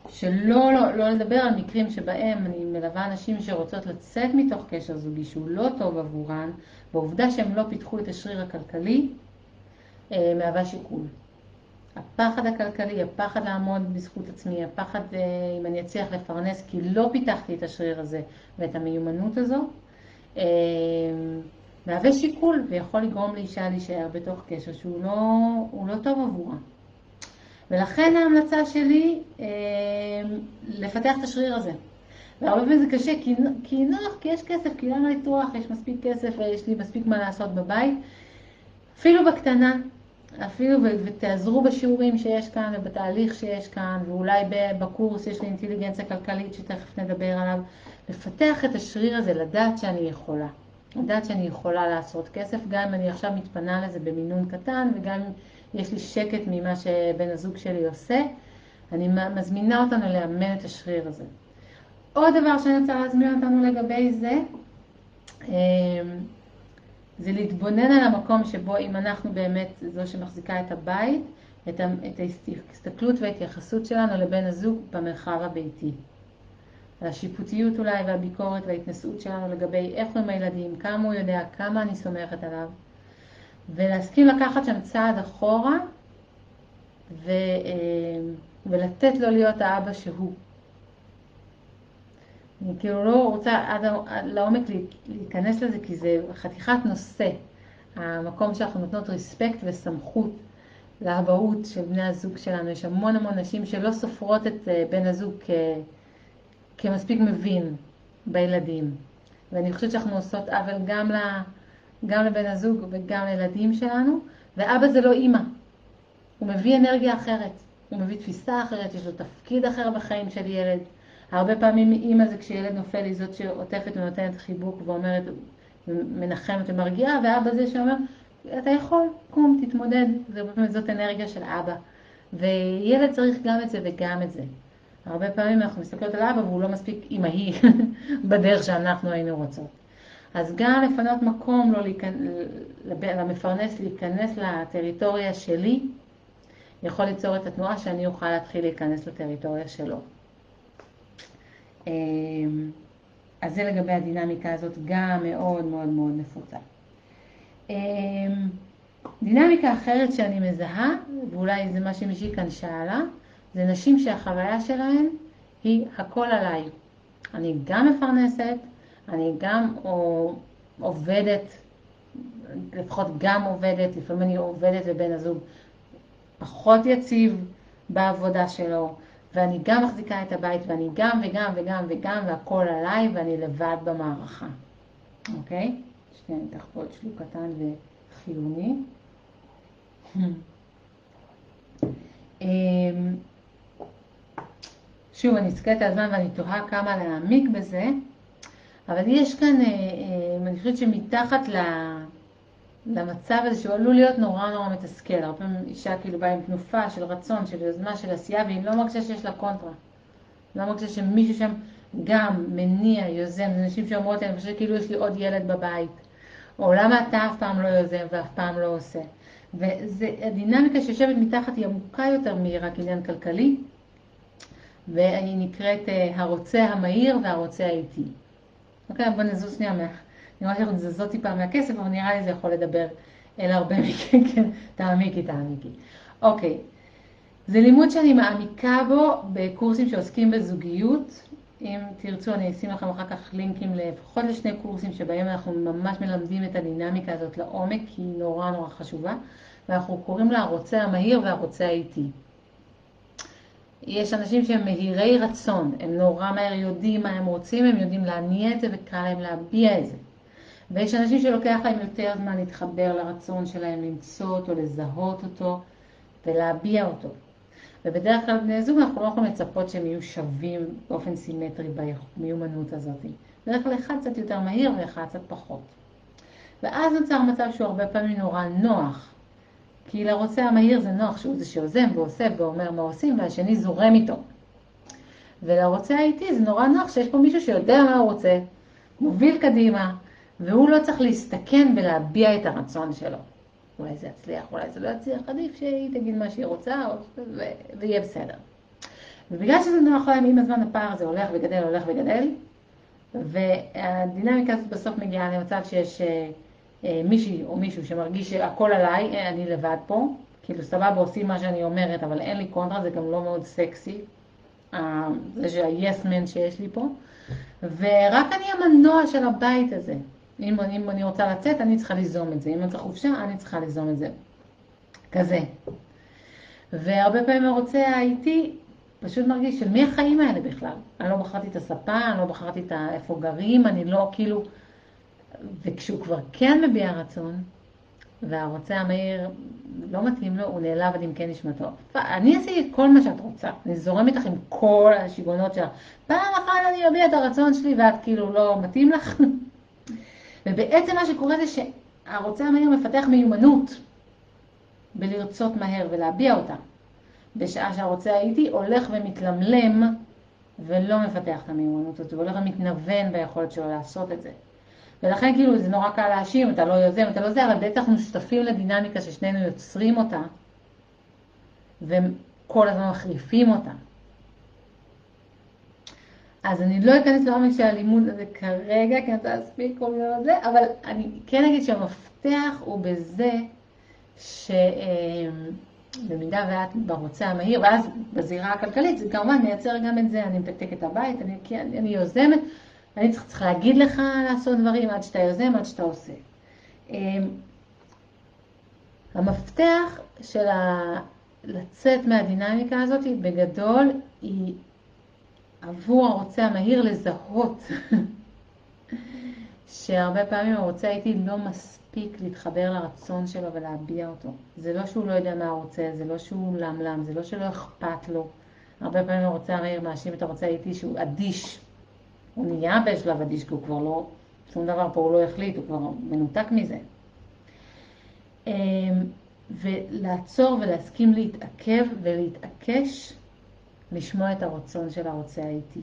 שלא לא, לא לדבר על מקרים שבהם אני מלווה אנשים שרוצות לצאת מתוך קשר זוגי שהוא לא טוב עבורן, והעובדה שהם לא פיתחו את השריר הכלכלי, אה, מהווה שיקול. הפחד הכלכלי, הפחד לעמוד בזכות עצמי, הפחד אה, אם אני אצליח לפרנס כי לא פיתחתי את השריר הזה ואת המיומנות הזו, אה, מהווה שיקול ויכול לגרום לאישה להישאר בתוך קשר שהוא לא, לא טוב עבורה. ולכן ההמלצה שלי אה, לפתח את השריר הזה. והרבה פעמים זה קשה כי, נוח, כי יש כסף, כי למה לטרוח, יש מספיק כסף ויש לי מספיק מה לעשות בבית. אפילו בקטנה, אפילו ותעזרו בשיעורים שיש כאן ובתהליך שיש כאן, ואולי בקורס יש לי אינטליגנציה כלכלית שתכף נדבר עליו, לפתח את השריר הזה, לדעת שאני יכולה. לדעת שאני יכולה לעשות כסף, גם אם אני עכשיו מתפנה לזה במינון קטן, וגם אם יש לי שקט ממה שבן הזוג שלי עושה, אני מזמינה אותנו לאמן את השריר הזה. עוד דבר שאני רוצה להזמין אותנו לגבי זה, אמ, זה להתבונן על המקום שבו אם אנחנו באמת זו שמחזיקה את הבית, את ההסתכלות וההתייחסות שלנו לבן הזוג במרחב הביתי. על השיפוטיות אולי והביקורת וההתנשאות שלנו לגבי איך הוא עם הילדים, כמה הוא יודע, כמה אני סומכת עליו, ולהסכים לקחת שם צעד אחורה ו, אה, ולתת לו להיות האבא שהוא. אני כאילו לא רוצה עד לעומק להיכנס לזה, כי זה חתיכת נושא. המקום שאנחנו נותנות ריספקט וסמכות לאבהות של בני הזוג שלנו. יש המון המון נשים שלא סופרות את אה, בן הזוג כ... כמספיק מבין בילדים. ואני חושבת שאנחנו עושות עוול גם, ל... גם לבן הזוג וגם לילדים שלנו, ואבא זה לא אימא. הוא מביא אנרגיה אחרת, הוא מביא תפיסה אחרת, יש לו תפקיד אחר בחיים של ילד. הרבה פעמים אימא זה כשילד נופל היא זאת שעוטפת ונותנת חיבוק ואומרת, מנחמת ומרגיעה, ואבא זה שאומר, אתה יכול, קום, תתמודד, זאת אנרגיה של אבא. וילד צריך גם את זה וגם את זה. הרבה פעמים אנחנו מסתכלות על אבא והוא לא מספיק אימהי בדרך שאנחנו היינו רוצות. אז גם לפנות מקום לא להיכנס, למפרנס להיכנס לטריטוריה שלי, יכול ליצור את התנועה שאני אוכל להתחיל להיכנס לטריטוריה שלו. אמ, אז זה לגבי הדינמיקה הזאת גם מאוד מאוד מאוד נפוצה. אמ, דינמיקה אחרת שאני מזהה, ואולי זה מה שמישהי כאן שאלה, זה נשים שהחוויה שלהן היא הכל עליי. אני גם מפרנסת, אני גם עובדת, לפחות גם עובדת, לפעמים אני עובדת ובן הזוג פחות יציב בעבודה שלו, ואני גם מחזיקה את הבית, ואני גם וגם וגם וגם, והכל עליי, ואני לבד במערכה. אוקיי? שנייה, אני אקח פה עוד שלוק קטן וחיוני. אמ, שוב, אני אסתכלת על הזמן ואני תוהה כמה להעמיק בזה, אבל יש כאן, אה, אה, אני חושבת שמתחת למצב הזה שהוא עלול להיות נורא נורא מתסכל. הרבה פעמים אישה כאילו באה עם תנופה של רצון, של יוזמה, של עשייה, והיא לא מרגישה שיש לה קונטרה. לא מרגישה שמישהו שם גם מניע, יוזם, זה נשים שאומרות להם, פשוט כאילו יש לי עוד ילד בבית, או למה אתה אף פעם לא יוזם ואף פעם לא עושה. והדינמיקה שיושבת מתחת היא עמוקה יותר מרק עניין כלכלי, והיא נקראת אה, הרוצה המהיר והרוצה האיטי. אוקיי, בוא נזוז שנייה מה... נראה לי שאנחנו נזוזות טיפה מהכסף, אבל נראה לי זה יכול לדבר אל הרבה מכם, כן, תעמיקי, תעמיקי. אוקיי, זה לימוד שאני מעמיקה בו בקורסים שעוסקים בזוגיות. אם תרצו, אני אשים לכם אחר כך לינקים לפחות לשני קורסים שבהם אנחנו ממש מלמדים את הדינמיקה הזאת לעומק, כי היא נורא נורא חשובה, ואנחנו קוראים לה הרוצה המהיר והרוצה האיטי. יש אנשים שהם מהירי רצון, הם נורא מהר יודעים מה הם רוצים, הם יודעים להניע את זה וקל להם להביע את זה. ויש אנשים שלוקח להם יותר זמן להתחבר לרצון שלהם, למצוא אותו, לזהות אותו ולהביע אותו. ובדרך כלל בני זוג אנחנו לא יכולים לצפות שהם יהיו שווים באופן סימטרי במיומנות הזאת. בדרך כלל אחד קצת יותר מהיר ואחד קצת פחות. ואז נוצר מצב שהוא הרבה פעמים נורא נוח. כי לרוצה המהיר זה נוח שהוא זה שיוזם ועושה ואומר מה עושים והשני זורם איתו. ולרוצה האיטי זה נורא נוח שיש פה מישהו שיודע מה הוא רוצה, מוביל קדימה, והוא לא צריך להסתכן ולהביע את הרצון שלו. אולי זה יצליח, אולי זה לא יצליח, עדיף שהיא תגיד מה שהיא רוצה ו... ויהיה בסדר. ובגלל שזה נוח להם, עם הזמן הפער הזה הולך וגדל, הולך וגדל, והדינמיקה הזאת בסוף מגיעה למצב שיש אה, אה, מישהי או מישהו שמרגיש שהכל עליי, אה, אני לבד פה, כאילו סבבה עושים מה שאני אומרת, אבל אין לי קונטרה, זה גם לא מאוד סקסי, זה שה-yes man שיש לי פה, ורק אני המנוע של הבית הזה. אם, אם אני רוצה לצאת, אני צריכה ליזום את זה. אם אני צריכה חופשה, אני צריכה ליזום את זה. כזה. והרבה פעמים הרוצה האיטי פשוט מרגיש של מי החיים האלה בכלל? אני לא בחרתי את הספה, אני לא בחרתי את איפה גרים, אני לא כאילו... וכשהוא כבר כן מביע רצון, והרוצה המהיר לא מתאים לו, הוא נעלב עד עמקי נשמתו. אני עשיתי את כל מה שאת רוצה, אני זורמת לך עם כל השיגעונות שלך. פעם אחת אני אביע את הרצון שלי ואת כאילו לא מתאים לך. ובעצם מה שקורה זה שהרוצה המהיר מפתח מיומנות בלרצות מהר ולהביע אותה. בשעה שהרוצה האיטי הולך ומתלמלם ולא מפתח את המיומנות הזאת, והולך ומתנוון ביכולת שלו לעשות את זה. ולכן כאילו זה נורא קל להאשים, אתה לא יוזם, אתה לא זה, אבל בעצם אנחנו שותפים לדינמיקה ששנינו יוצרים אותה, וכל הזמן מחריפים אותה. אז אני לא אכנס לעומק של הלימוד הזה כרגע, כי אני רוצה להספיק כל מיני זה, אבל אני כן אגיד שהמפתח הוא בזה שבמידה ואת ברוצה המהיר, ואז בזירה הכלכלית, זה כמובן מייצר גם את זה, אני מתקתק את הבית, אני, אני, אני יוזמת, אני צריך, צריך להגיד לך לעשות דברים עד שאתה יוזם, עד שאתה עושה. אמ, המפתח של ה... לצאת מהדינמיקה הזאת, בגדול, היא עבור הרוצה המהיר לזהות שהרבה פעמים הרוצה הייתי לא מספיק להתחבר לרצון שלו ולהביע אותו. זה לא שהוא לא יודע מה הוא רוצה, זה לא שהוא למלם, זה לא שלא אכפת לו. הרבה פעמים הרוצה המהיר מאשים את הרוצה הייתי שהוא אדיש. הוא נהיה בשלב אדיש כי הוא כבר לא, שום דבר פה הוא לא החליט, הוא כבר מנותק מזה. אמ, ולעצור ולהסכים להתעכב ולהתעקש לשמוע את הרצון של הרוצה האיטי.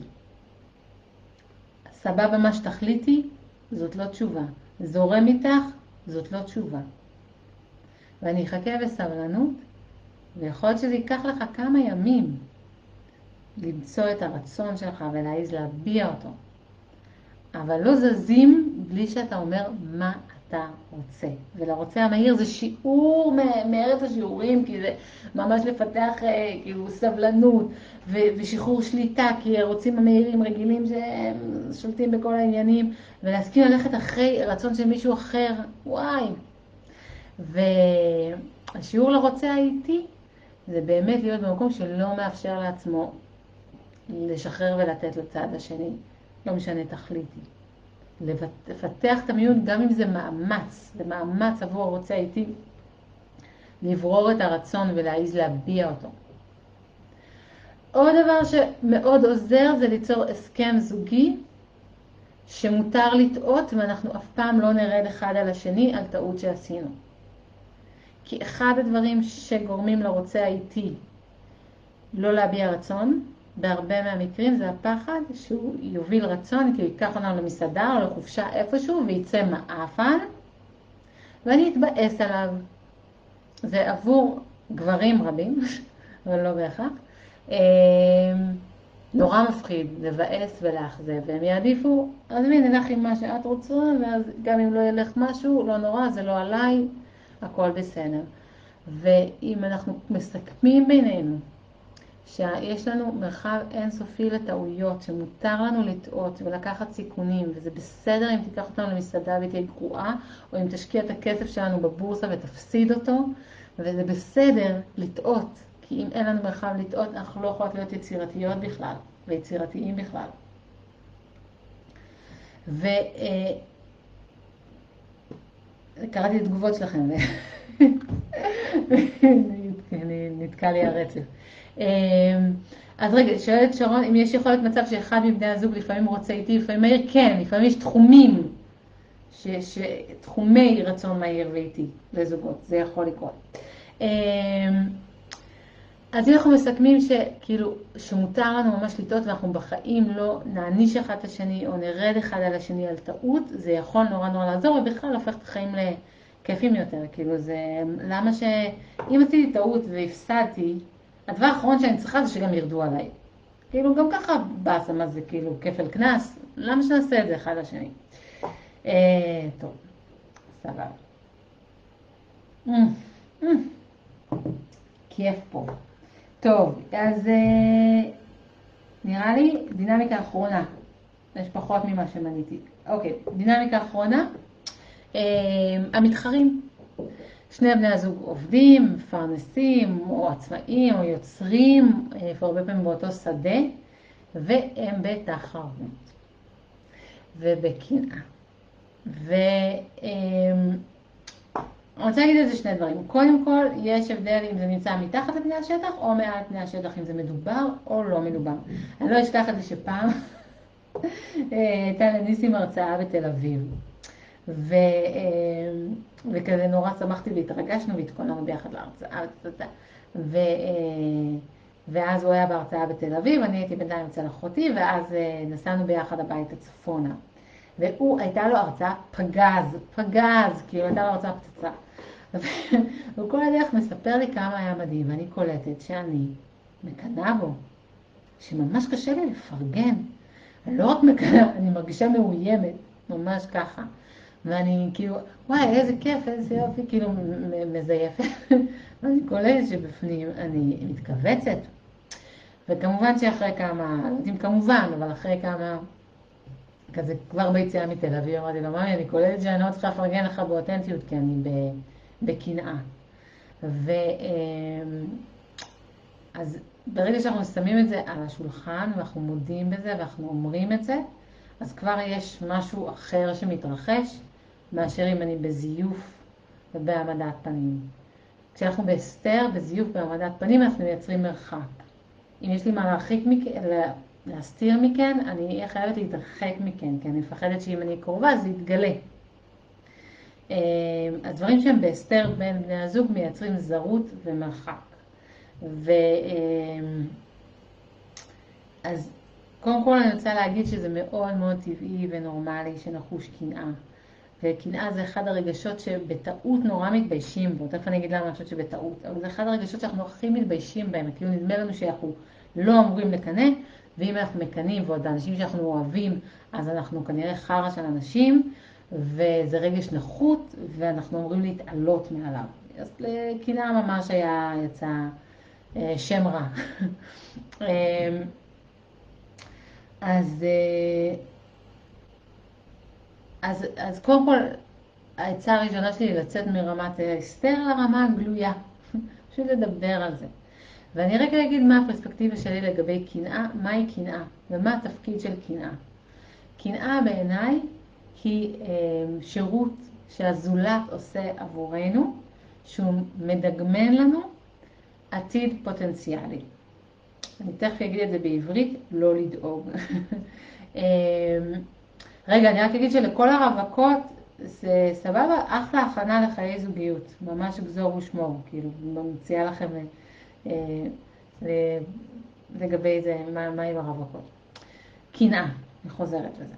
סבבה מה שתחליטי, זאת לא תשובה. זורם איתך, זאת לא תשובה. ואני אחכה בסבלנות, ויכול להיות שזה ייקח לך כמה ימים למצוא את הרצון שלך ולהעיז להביע אותו. אבל לא זזים בלי שאתה אומר מה אתה רוצה. ולרוצה המהיר זה שיעור מארץ השיעורים, כי זה ממש לפתח אה, כאילו סבלנות ושחרור שליטה, כי הרוצים המהירים רגילים שהם שולטים בכל העניינים, ולהסכים ללכת אחרי רצון של מישהו אחר, וואי. והשיעור לרוצה האיטי זה באמת להיות במקום שלא מאפשר לעצמו לשחרר ולתת לצד השני, לא משנה תכליתי. לפתח את המיון גם אם זה מאמץ, זה מאמץ עבור הרוצה האיטי, לברור את הרצון ולהעיז להביע אותו. עוד דבר שמאוד עוזר זה ליצור הסכם זוגי שמותר לטעות ואנחנו אף פעם לא נרד אחד על השני על טעות שעשינו. כי אחד הדברים שגורמים לרוצה האיטי לא להביע רצון, בהרבה מהמקרים זה הפחד שהוא יוביל רצון, כי הוא ייקח אותנו למסעדה או לחופשה איפשהו ויצא מעפן, ואני אתבאס עליו. זה עבור גברים רבים, אבל לא בהכרח. אמ, נורא מפחיד לבאס ולאכזב, והם יעדיפו, אז מי נלך עם מה שאת רוצה, ואז גם אם לא ילך משהו, לא נורא, זה לא עליי, הכל בסדר. ואם אנחנו מסכמים בינינו שיש לנו מרחב אינסופי לטעויות, שמותר לנו לטעות ולקחת סיכונים, וזה בסדר אם תיקח אותנו למסעדה והיא תהיה גרועה, או אם תשקיע את הכסף שלנו בבורסה ותפסיד אותו, וזה בסדר לטעות, כי אם אין לנו מרחב לטעות, אנחנו לא יכולות להיות יצירתיות בכלל, ויצירתיים בכלל. וקראתי אה, את התגובות שלכם, נתקע לי הרצף. אמ, אז רגע, שואלת שרון, אם יש יכולת מצב שאחד מבני הזוג לפעמים רוצה איתי, לפעמים מהיר, כן, לפעמים יש תחומים, ש, ש, תחומי רצון מהיר ואיתי לזוגות, זה יכול לקרות. אמ, אז אם אנחנו מסכמים שכאילו, שמותר לנו ממש לטעות ואנחנו בחיים לא נעניש אחד את השני או נרד אחד על השני על טעות, זה יכול נורא נורא לעזור ובכלל הופך את החיים לכיפים יותר. כאילו זה, למה ש... אם עשיתי טעות והפסדתי, הדבר האחרון שאני צריכה זה שגם ירדו עליי. כאילו, גם ככה באסה, מה זה כאילו כפל קנס, למה שנעשה את זה אחד לשני? אה, טוב, סבבה. Mm, mm. כיף פה. טוב, אז אה, נראה לי דינמיקה אחרונה. יש פחות ממה שמניתי. אוקיי, דינמיקה אחרונה. אה, המתחרים. שני בני הזוג עובדים, מפרנסים, או עצמאים, או יוצרים, איפה הרבה פעמים באותו שדה, והם בתחרות ובקנאה. ואני רוצה להגיד על זה שני דברים. קודם כל, יש הבדל אם זה נמצא מתחת לפני השטח או מעל פני השטח, אם זה מדובר או לא מדובר. אני לא אשכח את זה שפעם הייתה לניסים הרצאה בתל אביב. ו, אה, וכזה נורא שמחתי והתרגשנו והתכוננו ביחד להרצאה. ו, אה, ואז הוא היה בהרצאה בתל אביב, אני הייתי בינתיים אצל אחותי, ואז אה, נסענו ביחד הביתה צפונה. והוא, הייתה לו הרצאה פגז, פגז, כאילו הייתה לו הרצאה פצצה. והוא כל הדרך מספר לי כמה היה מדהים, ואני קולטת שאני מקנאה בו, שממש קשה לי לפרגן. לא רק מקנאה, אני מרגישה מאוימת, ממש ככה. ואני כאילו, וואי, איזה כיף, איזה יופי, כאילו מזייפת. ואני קולטת שבפנים אני מתכווצת. וכמובן שאחרי כמה, לא יודעים כמובן, אבל אחרי כמה, כזה כבר ביציאה מתל אביב, אמרתי לו, ממי, אני קולטת שאני לא צריכה לפרגן לך באותנטיות, כי אני בקנאה. ו... אמ, ברגע שאנחנו שמים את זה על השולחן, ואנחנו מודים בזה, ואנחנו אומרים את זה, אז כבר יש משהו אחר שמתרחש, מאשר אם אני בזיוף ובהעמדת פנים. כשאנחנו בהסתר, בזיוף בהעמדת פנים, אנחנו מייצרים מרחק. אם יש לי מה להרחיק מכן, להסתיר מכן, אני אהיה חייבת להתרחק מכן, כי אני מפחדת שאם אני קרובה זה יתגלה. אמ, הדברים שהם בהסתר בין בני הזוג מייצרים זרות ומרחק. ו... אמ, אז קודם כל אני רוצה להגיד שזה מאוד מאוד טבעי ונורמלי שנחוש קנאה. וקנאה זה אחד הרגשות שבטעות נורא מתביישים בו, תכף אני אגיד למה אני חושבת שבטעות, אבל זה אחד הרגשות שאנחנו הכי מתביישים בהם, כאילו נדמה לנו שאנחנו לא אמורים לקנא, ואם אנחנו מקנאים ועוד אנשים שאנחנו אוהבים, אז אנחנו כנראה חרא של אנשים, וזה רגש נחות, ואנחנו אמורים להתעלות מעליו. אז לקנאה ממש היה, יצא אה, שם רע. אה, אז... אז, אז קודם כל, העצה הראשונה שלי היא לצאת מרמת ההסתר לרמה הגלויה. פשוט לדבר על זה. ואני רגע אגיד מה הפרספקטיבה שלי לגבי קנאה, מהי קנאה ומה התפקיד של קנאה. קנאה בעיניי היא אה, שירות שהזולת עושה עבורנו, שהוא מדגמן לנו עתיד פוטנציאלי. אני תכף אגיד את זה בעברית, לא לדאוג. אה, רגע, אני רק אגיד שלכל הרווקות זה סבבה, אחלה הכנה לחיי זוגיות, ממש גזור ושמור, כאילו, מציעה לכם אה, לגבי זה, מה, מה עם הרווקות. קנאה, אני חוזרת לזה.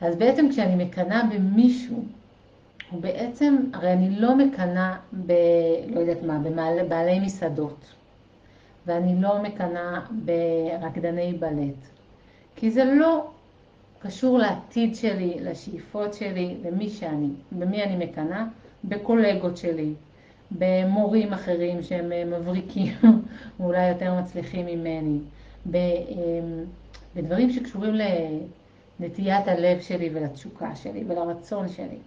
אז בעצם כשאני מקנאה במישהו, הוא בעצם, הרי אני לא מקנאה ב... לא יודעת מה, בבעלי מסעדות, ואני לא מקנאה ברקדני בלט, כי זה לא קשור לעתיד שלי, לשאיפות שלי, למי שאני, במי אני מקנאה, בקולגות שלי, במורים אחרים שהם מבריקים, ואולי יותר מצליחים ממני, אמ, בדברים שקשורים לנטיית הלב שלי ולתשוקה שלי ולרצון שלי.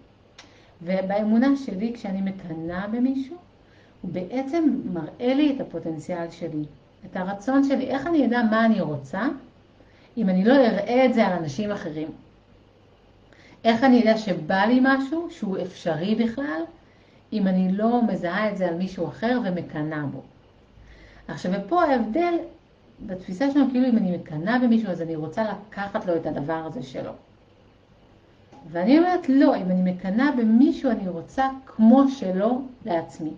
ובאמונה שלי, כשאני מקנאה במישהו, הוא בעצם מראה לי את הפוטנציאל שלי, את הרצון שלי, איך אני אדע מה אני רוצה, אם אני לא אראה את זה על אנשים אחרים. איך אני אדע שבא לי משהו שהוא אפשרי בכלל, אם אני לא מזהה את זה על מישהו אחר ומקנאה בו. עכשיו, ופה ההבדל בתפיסה שלנו, כאילו אם אני מקנאה במישהו, אז אני רוצה לקחת לו את הדבר הזה שלו. ואני אומרת, לא, אם אני מקנאה במישהו, אני רוצה כמו שלו לעצמי.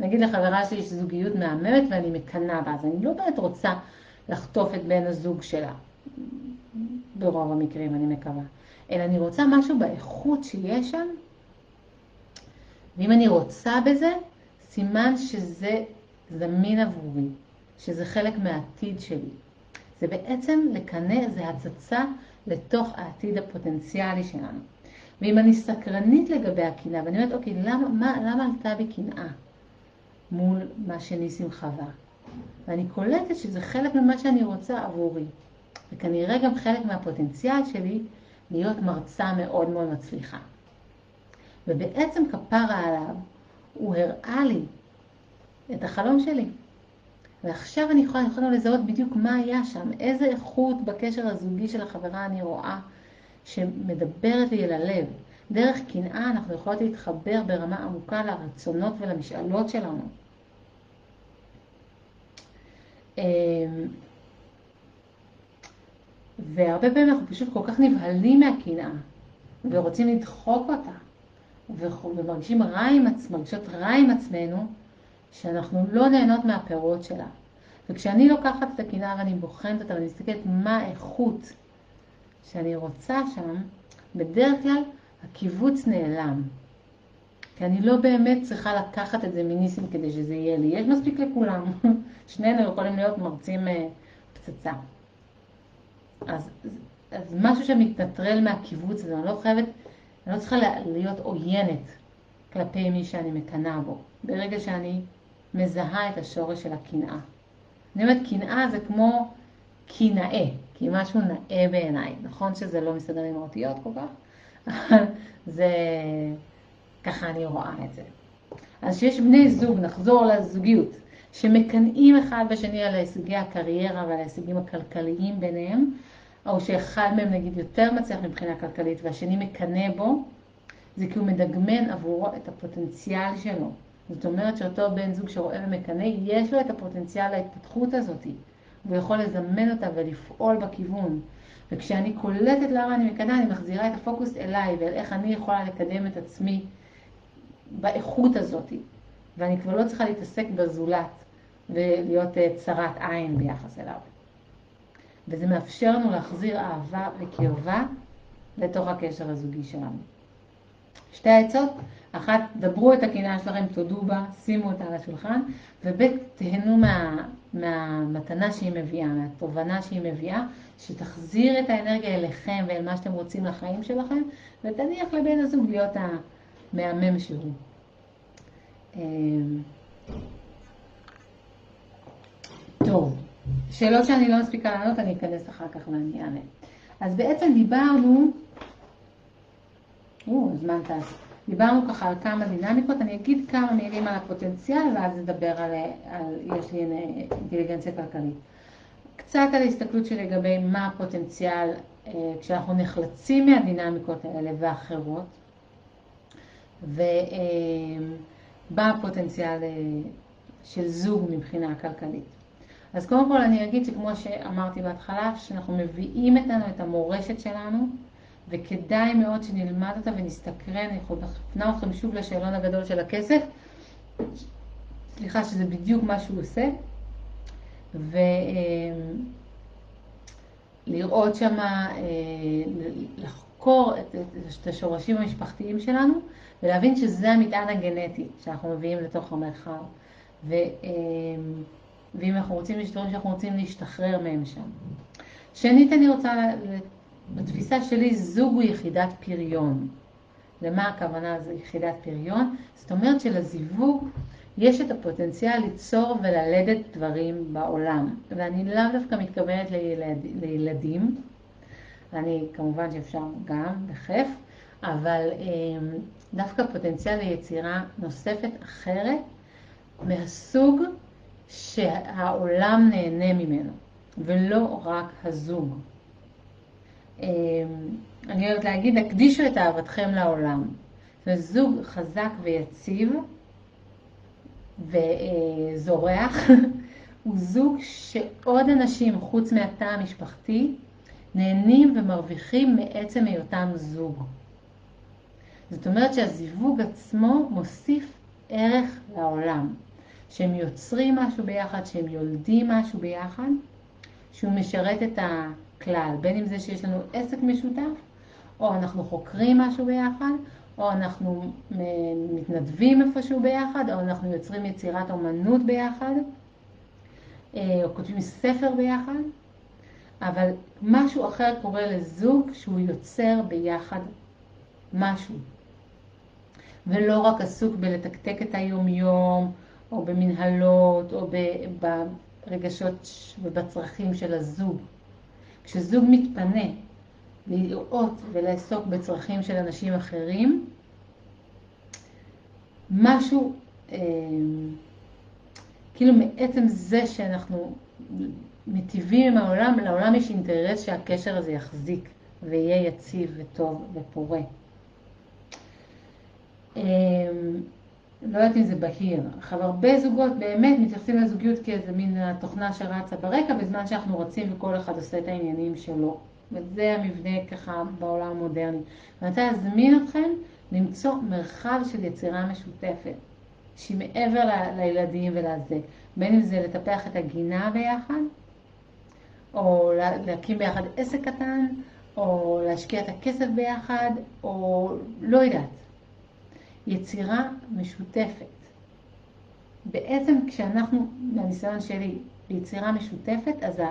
נגיד לחברה שלי יש זוגיות מהממת ואני מקנאה בה, אז אני לא באמת רוצה לחטוף את בן הזוג שלה, ברוב המקרים, אני מקווה. אלא אני רוצה משהו באיכות שיש שם, ואם אני רוצה בזה, סימן שזה זמין עבורי, שזה חלק מהעתיד שלי. זה בעצם לקנא, זה הצצה לתוך העתיד הפוטנציאלי שלנו. ואם אני סקרנית לגבי הקנאה, ואני אומרת, אוקיי, למה, מה, למה עלתה בי קנאה מול מה שניסים חווה? ואני קולטת שזה חלק ממה שאני רוצה עבורי. וכנראה גם חלק מהפוטנציאל שלי להיות מרצה מאוד מאוד מצליחה. ובעצם כפרה עליו, הוא הראה לי את החלום שלי. ועכשיו אני יכולה, יכולה לזהות בדיוק מה היה שם, איזה איכות בקשר הזוגי של החברה אני רואה שמדברת לי אל הלב. דרך קנאה אנחנו יכולות להתחבר ברמה עמוקה לרצונות ולמשאלות שלנו. והרבה פעמים אנחנו פשוט כל כך נבהלים מהקנאה ורוצים לדחוק אותה ומרגישים רע עם עצמנו, מרגישות רע עם עצמנו, שאנחנו לא נהנות מהפירות שלה. וכשאני לוקחת את הקנאה ואני בוחנת אותה ואני מסתכלת מה האיכות שאני רוצה שם, בדרך כלל הקיבוץ נעלם. כי אני לא באמת צריכה לקחת את זה מניסים כדי שזה יהיה לי. יש מספיק לכולם. שנינו יכולים להיות מרצים אה, פצצה. אז, אז משהו שמתנטרל מהקיבוץ הזה, אני לא חייבת, אני לא צריכה להיות עוינת כלפי מי שאני מקנאה בו. ברגע שאני מזהה את השורש של הקנאה. אני אומרת, קנאה זה כמו קנאה, כי משהו נאה בעיניי. נכון שזה לא מסתדר עם האותיות כל כך, אבל זה, ככה אני רואה את זה. אז שיש בני זוג, נחזור לזוגיות, שמקנאים אחד בשני על הישגי הקריירה ועל ההישגים הכלכליים ביניהם, או שאחד מהם נגיד יותר מצליח מבחינה כלכלית והשני מקנא בו, זה כי הוא מדגמן עבורו את הפוטנציאל שלו. זאת אומרת שאותו בן זוג שרואה ומקנא, יש לו את הפוטנציאל להתפתחות הזאת. והוא יכול לזמן אותה ולפעול בכיוון. וכשאני קולטת למה אני מקנאה, אני מחזירה את הפוקוס אליי ואל איך אני יכולה לקדם את עצמי באיכות הזאת. ואני כבר לא צריכה להתעסק בזולת ולהיות אה, צרת עין ביחס אליו. וזה מאפשר לנו להחזיר אהבה וקרבה לתוך הקשר הזוגי שלנו. שתי העצות, אחת, דברו את הקנאה שלכם, תודו בה, שימו אותה על השולחן, וב', תהנו מה, מהמתנה שהיא מביאה, מהתובנה שהיא מביאה, שתחזיר את האנרגיה אליכם ואל מה שאתם רוצים לחיים שלכם, ותניח לבן הזוג להיות המהמם שהוא. אמ, טוב, שאלות שאני לא מספיקה לענות, אני אכנס אחר כך ואני אענה. אז בעצם דיברנו, או, זמן טס. דיברנו ככה על כמה דינמיקות, אני אגיד כמה מילים על הפוטנציאל ואז נדבר על, על יש לי אינטליגנציה כלכלית. קצת על ההסתכלות שלי לגבי מה הפוטנציאל אה, כשאנחנו נחלצים מהדינמיקות האלה ואחרות, ומה אה, הפוטנציאל אה, של זוג מבחינה כלכלית. אז קודם כל אני אגיד שכמו שאמרתי בהתחלה, שאנחנו מביאים איתנו את המורשת שלנו, וכדאי מאוד שנלמד אותה ונסתקרן, אני מפנה אתכם שוב לשאלון הגדול של הכסף, סליחה שזה בדיוק מה שהוא עושה, ולראות שם, לחקור את השורשים המשפחתיים שלנו ולהבין שזה המטען הגנטי שאנחנו מביאים לתוך המרחב. ו, ואם אנחנו רוצים, יש דברים שאנחנו רוצים להשתחרר מהם שם. שנית, אני רוצה, בתפיסה שלי, זוג הוא יחידת פריון. למה הכוונה זה יחידת פריון? זאת אומרת שלזיווג יש את הפוטנציאל ליצור וללדת דברים בעולם. ואני לאו דווקא מתכוונת לילד, לילדים, אני כמובן שאפשר גם, בכיף, אבל אמ, דווקא פוטנציאל ליצירה נוספת אחרת מהסוג שהעולם נהנה ממנו, ולא רק הזוג. אמ, אני אוהבת להגיד, הקדישו את אהבתכם לעולם. זוג חזק ויציב וזורח, הוא זוג שעוד אנשים חוץ מהתא המשפחתי נהנים ומרוויחים מעצם היותם זוג. זאת אומרת שהזיווג עצמו מוסיף ערך לעולם. שהם יוצרים משהו ביחד, שהם יולדים משהו ביחד, שהוא משרת את הכלל, בין אם זה שיש לנו עסק משותף, או אנחנו חוקרים משהו ביחד, או אנחנו מתנדבים איפשהו ביחד, או אנחנו יוצרים יצירת אומנות ביחד, אה, או כותבים ספר ביחד, אבל משהו אחר קורה לזוג שהוא יוצר ביחד משהו. ולא רק עסוק בלתקתק את היומיום, או במנהלות, או ברגשות ובצרכים של הזוג. כשזוג מתפנה לראות ולעסוק בצרכים של אנשים אחרים, משהו, אה, כאילו מעצם זה שאנחנו מטיבים עם העולם, לעולם יש אינטרס שהקשר הזה יחזיק ויהיה יציב וטוב ופורה. אה, לא יודעת אם זה בהיר, אבל הרבה זוגות באמת מתייחסים לזוגיות כאיזה מין התוכנה שרצה ברקע בזמן שאנחנו רוצים וכל אחד עושה את העניינים שלו. וזה המבנה ככה בעולם המודרני. ואני רוצה להזמין אתכם למצוא מרחב של יצירה משותפת, שהיא מעבר ל- לילדים ולזה. בין אם זה לטפח את הגינה ביחד, או להקים ביחד עסק קטן, או להשקיע את הכסף ביחד, או לא יודעת. יצירה משותפת. בעצם כשאנחנו, מהניסיון שלי, ביצירה משותפת, אז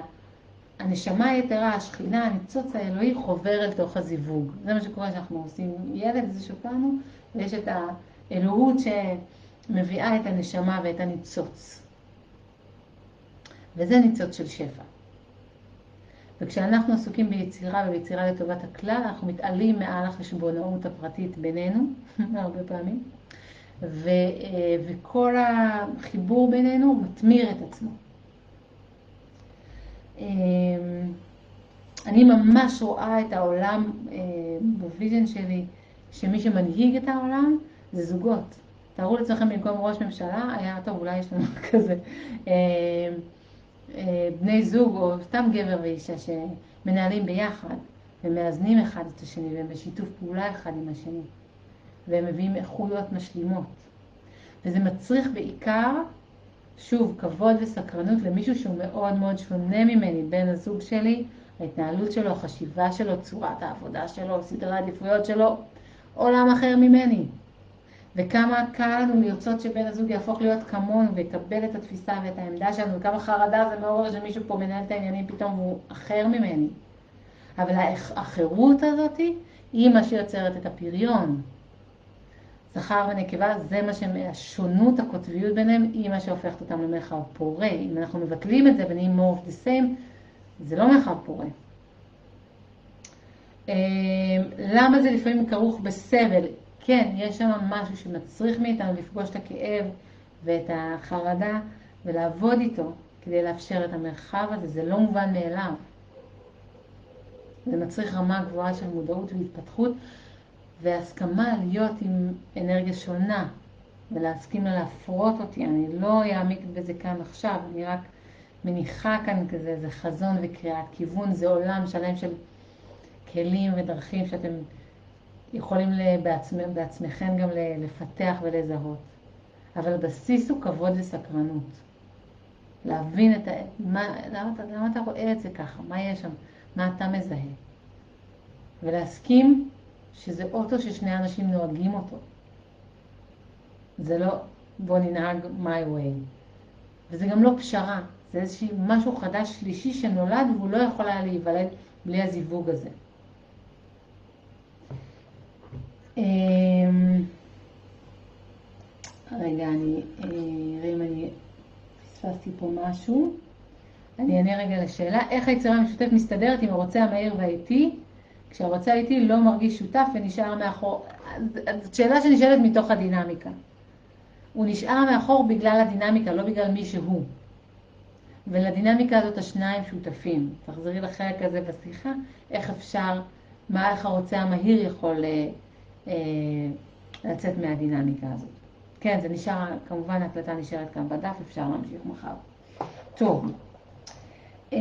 הנשמה היתרה, השכינה, הניצוץ האלוהי חובר אל תוך הזיווג. זה מה שקורה שאנחנו עושים ילד, זה שותנו, ויש את האלוהות שמביאה את הנשמה ואת הניצוץ. וזה ניצוץ של שפע. וכשאנחנו עסוקים ביצירה וביצירה לטובת הכלל, אנחנו מתעלים מעל החשבונאות הפרטית בינינו, הרבה פעמים, ו, אה, וכל החיבור בינינו מתמיר את עצמו. אה, אני ממש רואה את העולם אה, ב vision שלי, שמי שמנהיג את העולם זה זוגות. תארו לעצמכם במקום ראש ממשלה, היה טוב, אולי יש לנו כזה. אה, בני זוג או סתם גבר ואישה שמנהלים ביחד ומאזנים אחד את השני והם בשיתוף פעולה אחד עם השני והם מביאים איכויות משלימות. וזה מצריך בעיקר, שוב, כבוד וסקרנות למישהו שהוא מאוד מאוד שונה ממני, בן הזוג שלי, ההתנהלות שלו, החשיבה שלו, צורת העבודה שלו, סדרי העדיפויות שלו, עולם אחר ממני. וכמה קל לנו לרצות שבן הזוג יהפוך להיות כמונו ויקבל את התפיסה ואת העמדה שלנו, וכמה חרדה זה מעורר שמישהו פה מנהל את העניינים פתאום והוא אחר ממני. אבל החירות הזאת היא מה שיוצרת את הפריון. זכר ונקבה זה מה שהשונות, הקוטביות ביניהם, היא מה שהופכת אותם למרחב פורה. אם אנחנו מבטלים את זה ונהיים more of the same, זה לא מרחב פורה. אה, למה זה לפעמים כרוך בסבל? כן, יש שם משהו שמצריך מאיתנו לפגוש את הכאב ואת החרדה ולעבוד איתו כדי לאפשר את המרחב הזה, זה לא מובן מאליו. זה מצריך רמה גבוהה של מודעות והתפתחות והסכמה להיות עם אנרגיה שונה ולהסכים לה להפרות אותי. אני לא אעמיק בזה כאן עכשיו, אני רק מניחה כאן כזה, זה חזון וקריאת כיוון, זה עולם שלם של כלים ודרכים שאתם יכולים בעצמ, בעצמכם גם לפתח ולזהות. אבל הבסיס הוא כבוד וסקרנות. להבין את ה... מה, למה, אתה, למה אתה רואה את זה ככה? מה יש שם? מה אתה מזהה? ולהסכים שזה אוטו ששני אנשים נוהגים אותו. זה לא בוא ננהג my way. וזה גם לא פשרה, זה איזשהו משהו חדש שלישי שנולד והוא לא יכול היה להיוולד בלי הזיווג הזה. רגע, אני אראה אם אני פספסתי פה משהו. אני אענה רגע לשאלה, איך היצירה המשותפת מסתדרת עם הרוצה המהיר והאיטי, כשהרוצה האיטי לא מרגיש שותף ונשאר מאחור? זאת שאלה שנשאלת מתוך הדינמיקה. הוא נשאר מאחור בגלל הדינמיקה, לא בגלל מי שהוא. ולדינמיקה הזאת השניים שותפים. תחזרי לחלק הזה בשיחה, איך אפשר, מה איך הרוצה המהיר יכול אה, לצאת מהדינמיקה הזאת. כן, זה נשאר, כמובן ההקלטה נשארת כאן בדף, אפשר להמשיך מחר. טוב. אה,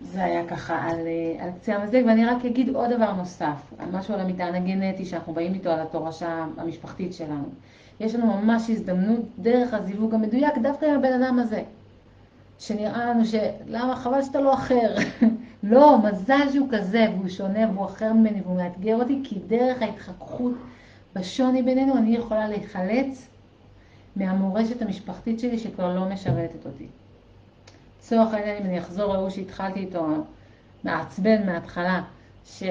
זה היה ככה על, אה, על קצה המזלג, ואני רק אגיד עוד דבר נוסף, על משהו על המטען הגנטי שאנחנו באים איתו על התורשה המשפחתית שלנו. יש לנו ממש הזדמנות דרך הזיווג המדויק דווקא עם הבן אדם הזה. שנראה לנו שלמה חבל שאתה לא אחר. לא, מזל שהוא כזה והוא שונה והוא אחר ממני והוא מאתגר אותי, כי דרך ההתחככות בשוני בינינו אני יכולה להיחלץ מהמורשת המשפחתית שלי שכבר לא משרתת אותי. לצורך העניין, אם אני אחזור להוא שהתחלתי איתו, מעצבן מההתחלה, שחי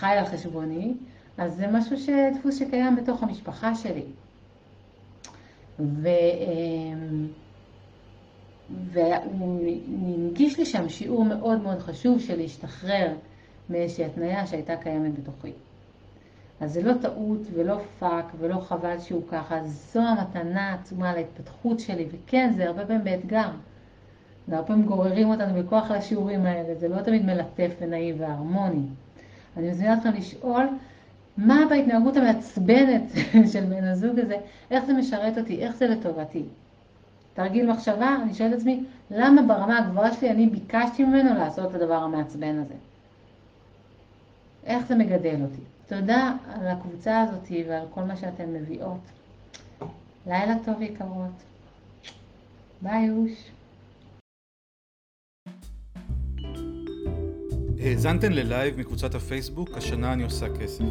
על חשבוני, אז זה משהו, ש... דפוס שקיים בתוך המשפחה שלי. ו... והוא הנגיש לי שם שיעור מאוד מאוד חשוב של להשתחרר מאיזושהי התניה שהייתה קיימת בתוכי. אז זה לא טעות ולא פאק ולא חבל שהוא ככה, זו המתנה העצומה להתפתחות שלי, וכן, זה הרבה פעמים באתגר. והרבה פעמים גוררים אותנו בכוח לשיעורים האלה, זה לא תמיד מלטף ונעים והרמוני. אני מזמינה אתכם לשאול מה בהתנהגות המעצבנת של בן הזוג הזה, איך זה משרת אותי, איך זה לטובתי. תרגיל מחשבה, אני שואלת את עצמי, למה ברמה הגבוהה שלי אני ביקשתי ממנו לעשות את הדבר המעצבן הזה? איך זה מגדל אותי? תודה על הקבוצה הזאת ועל כל מה שאתן מביאות. לילה טוב יקרות. ביי יוש. האזנתן ללייב מקבוצת הפייסבוק "השנה אני עושה כסף".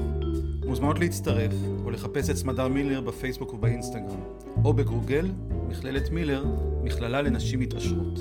מוזמנות להצטרף או לחפש את סמדר מילר בפייסבוק ובאינסטגרם, או בגוגל, מכללת מילר, מכללה לנשים מתעשרות.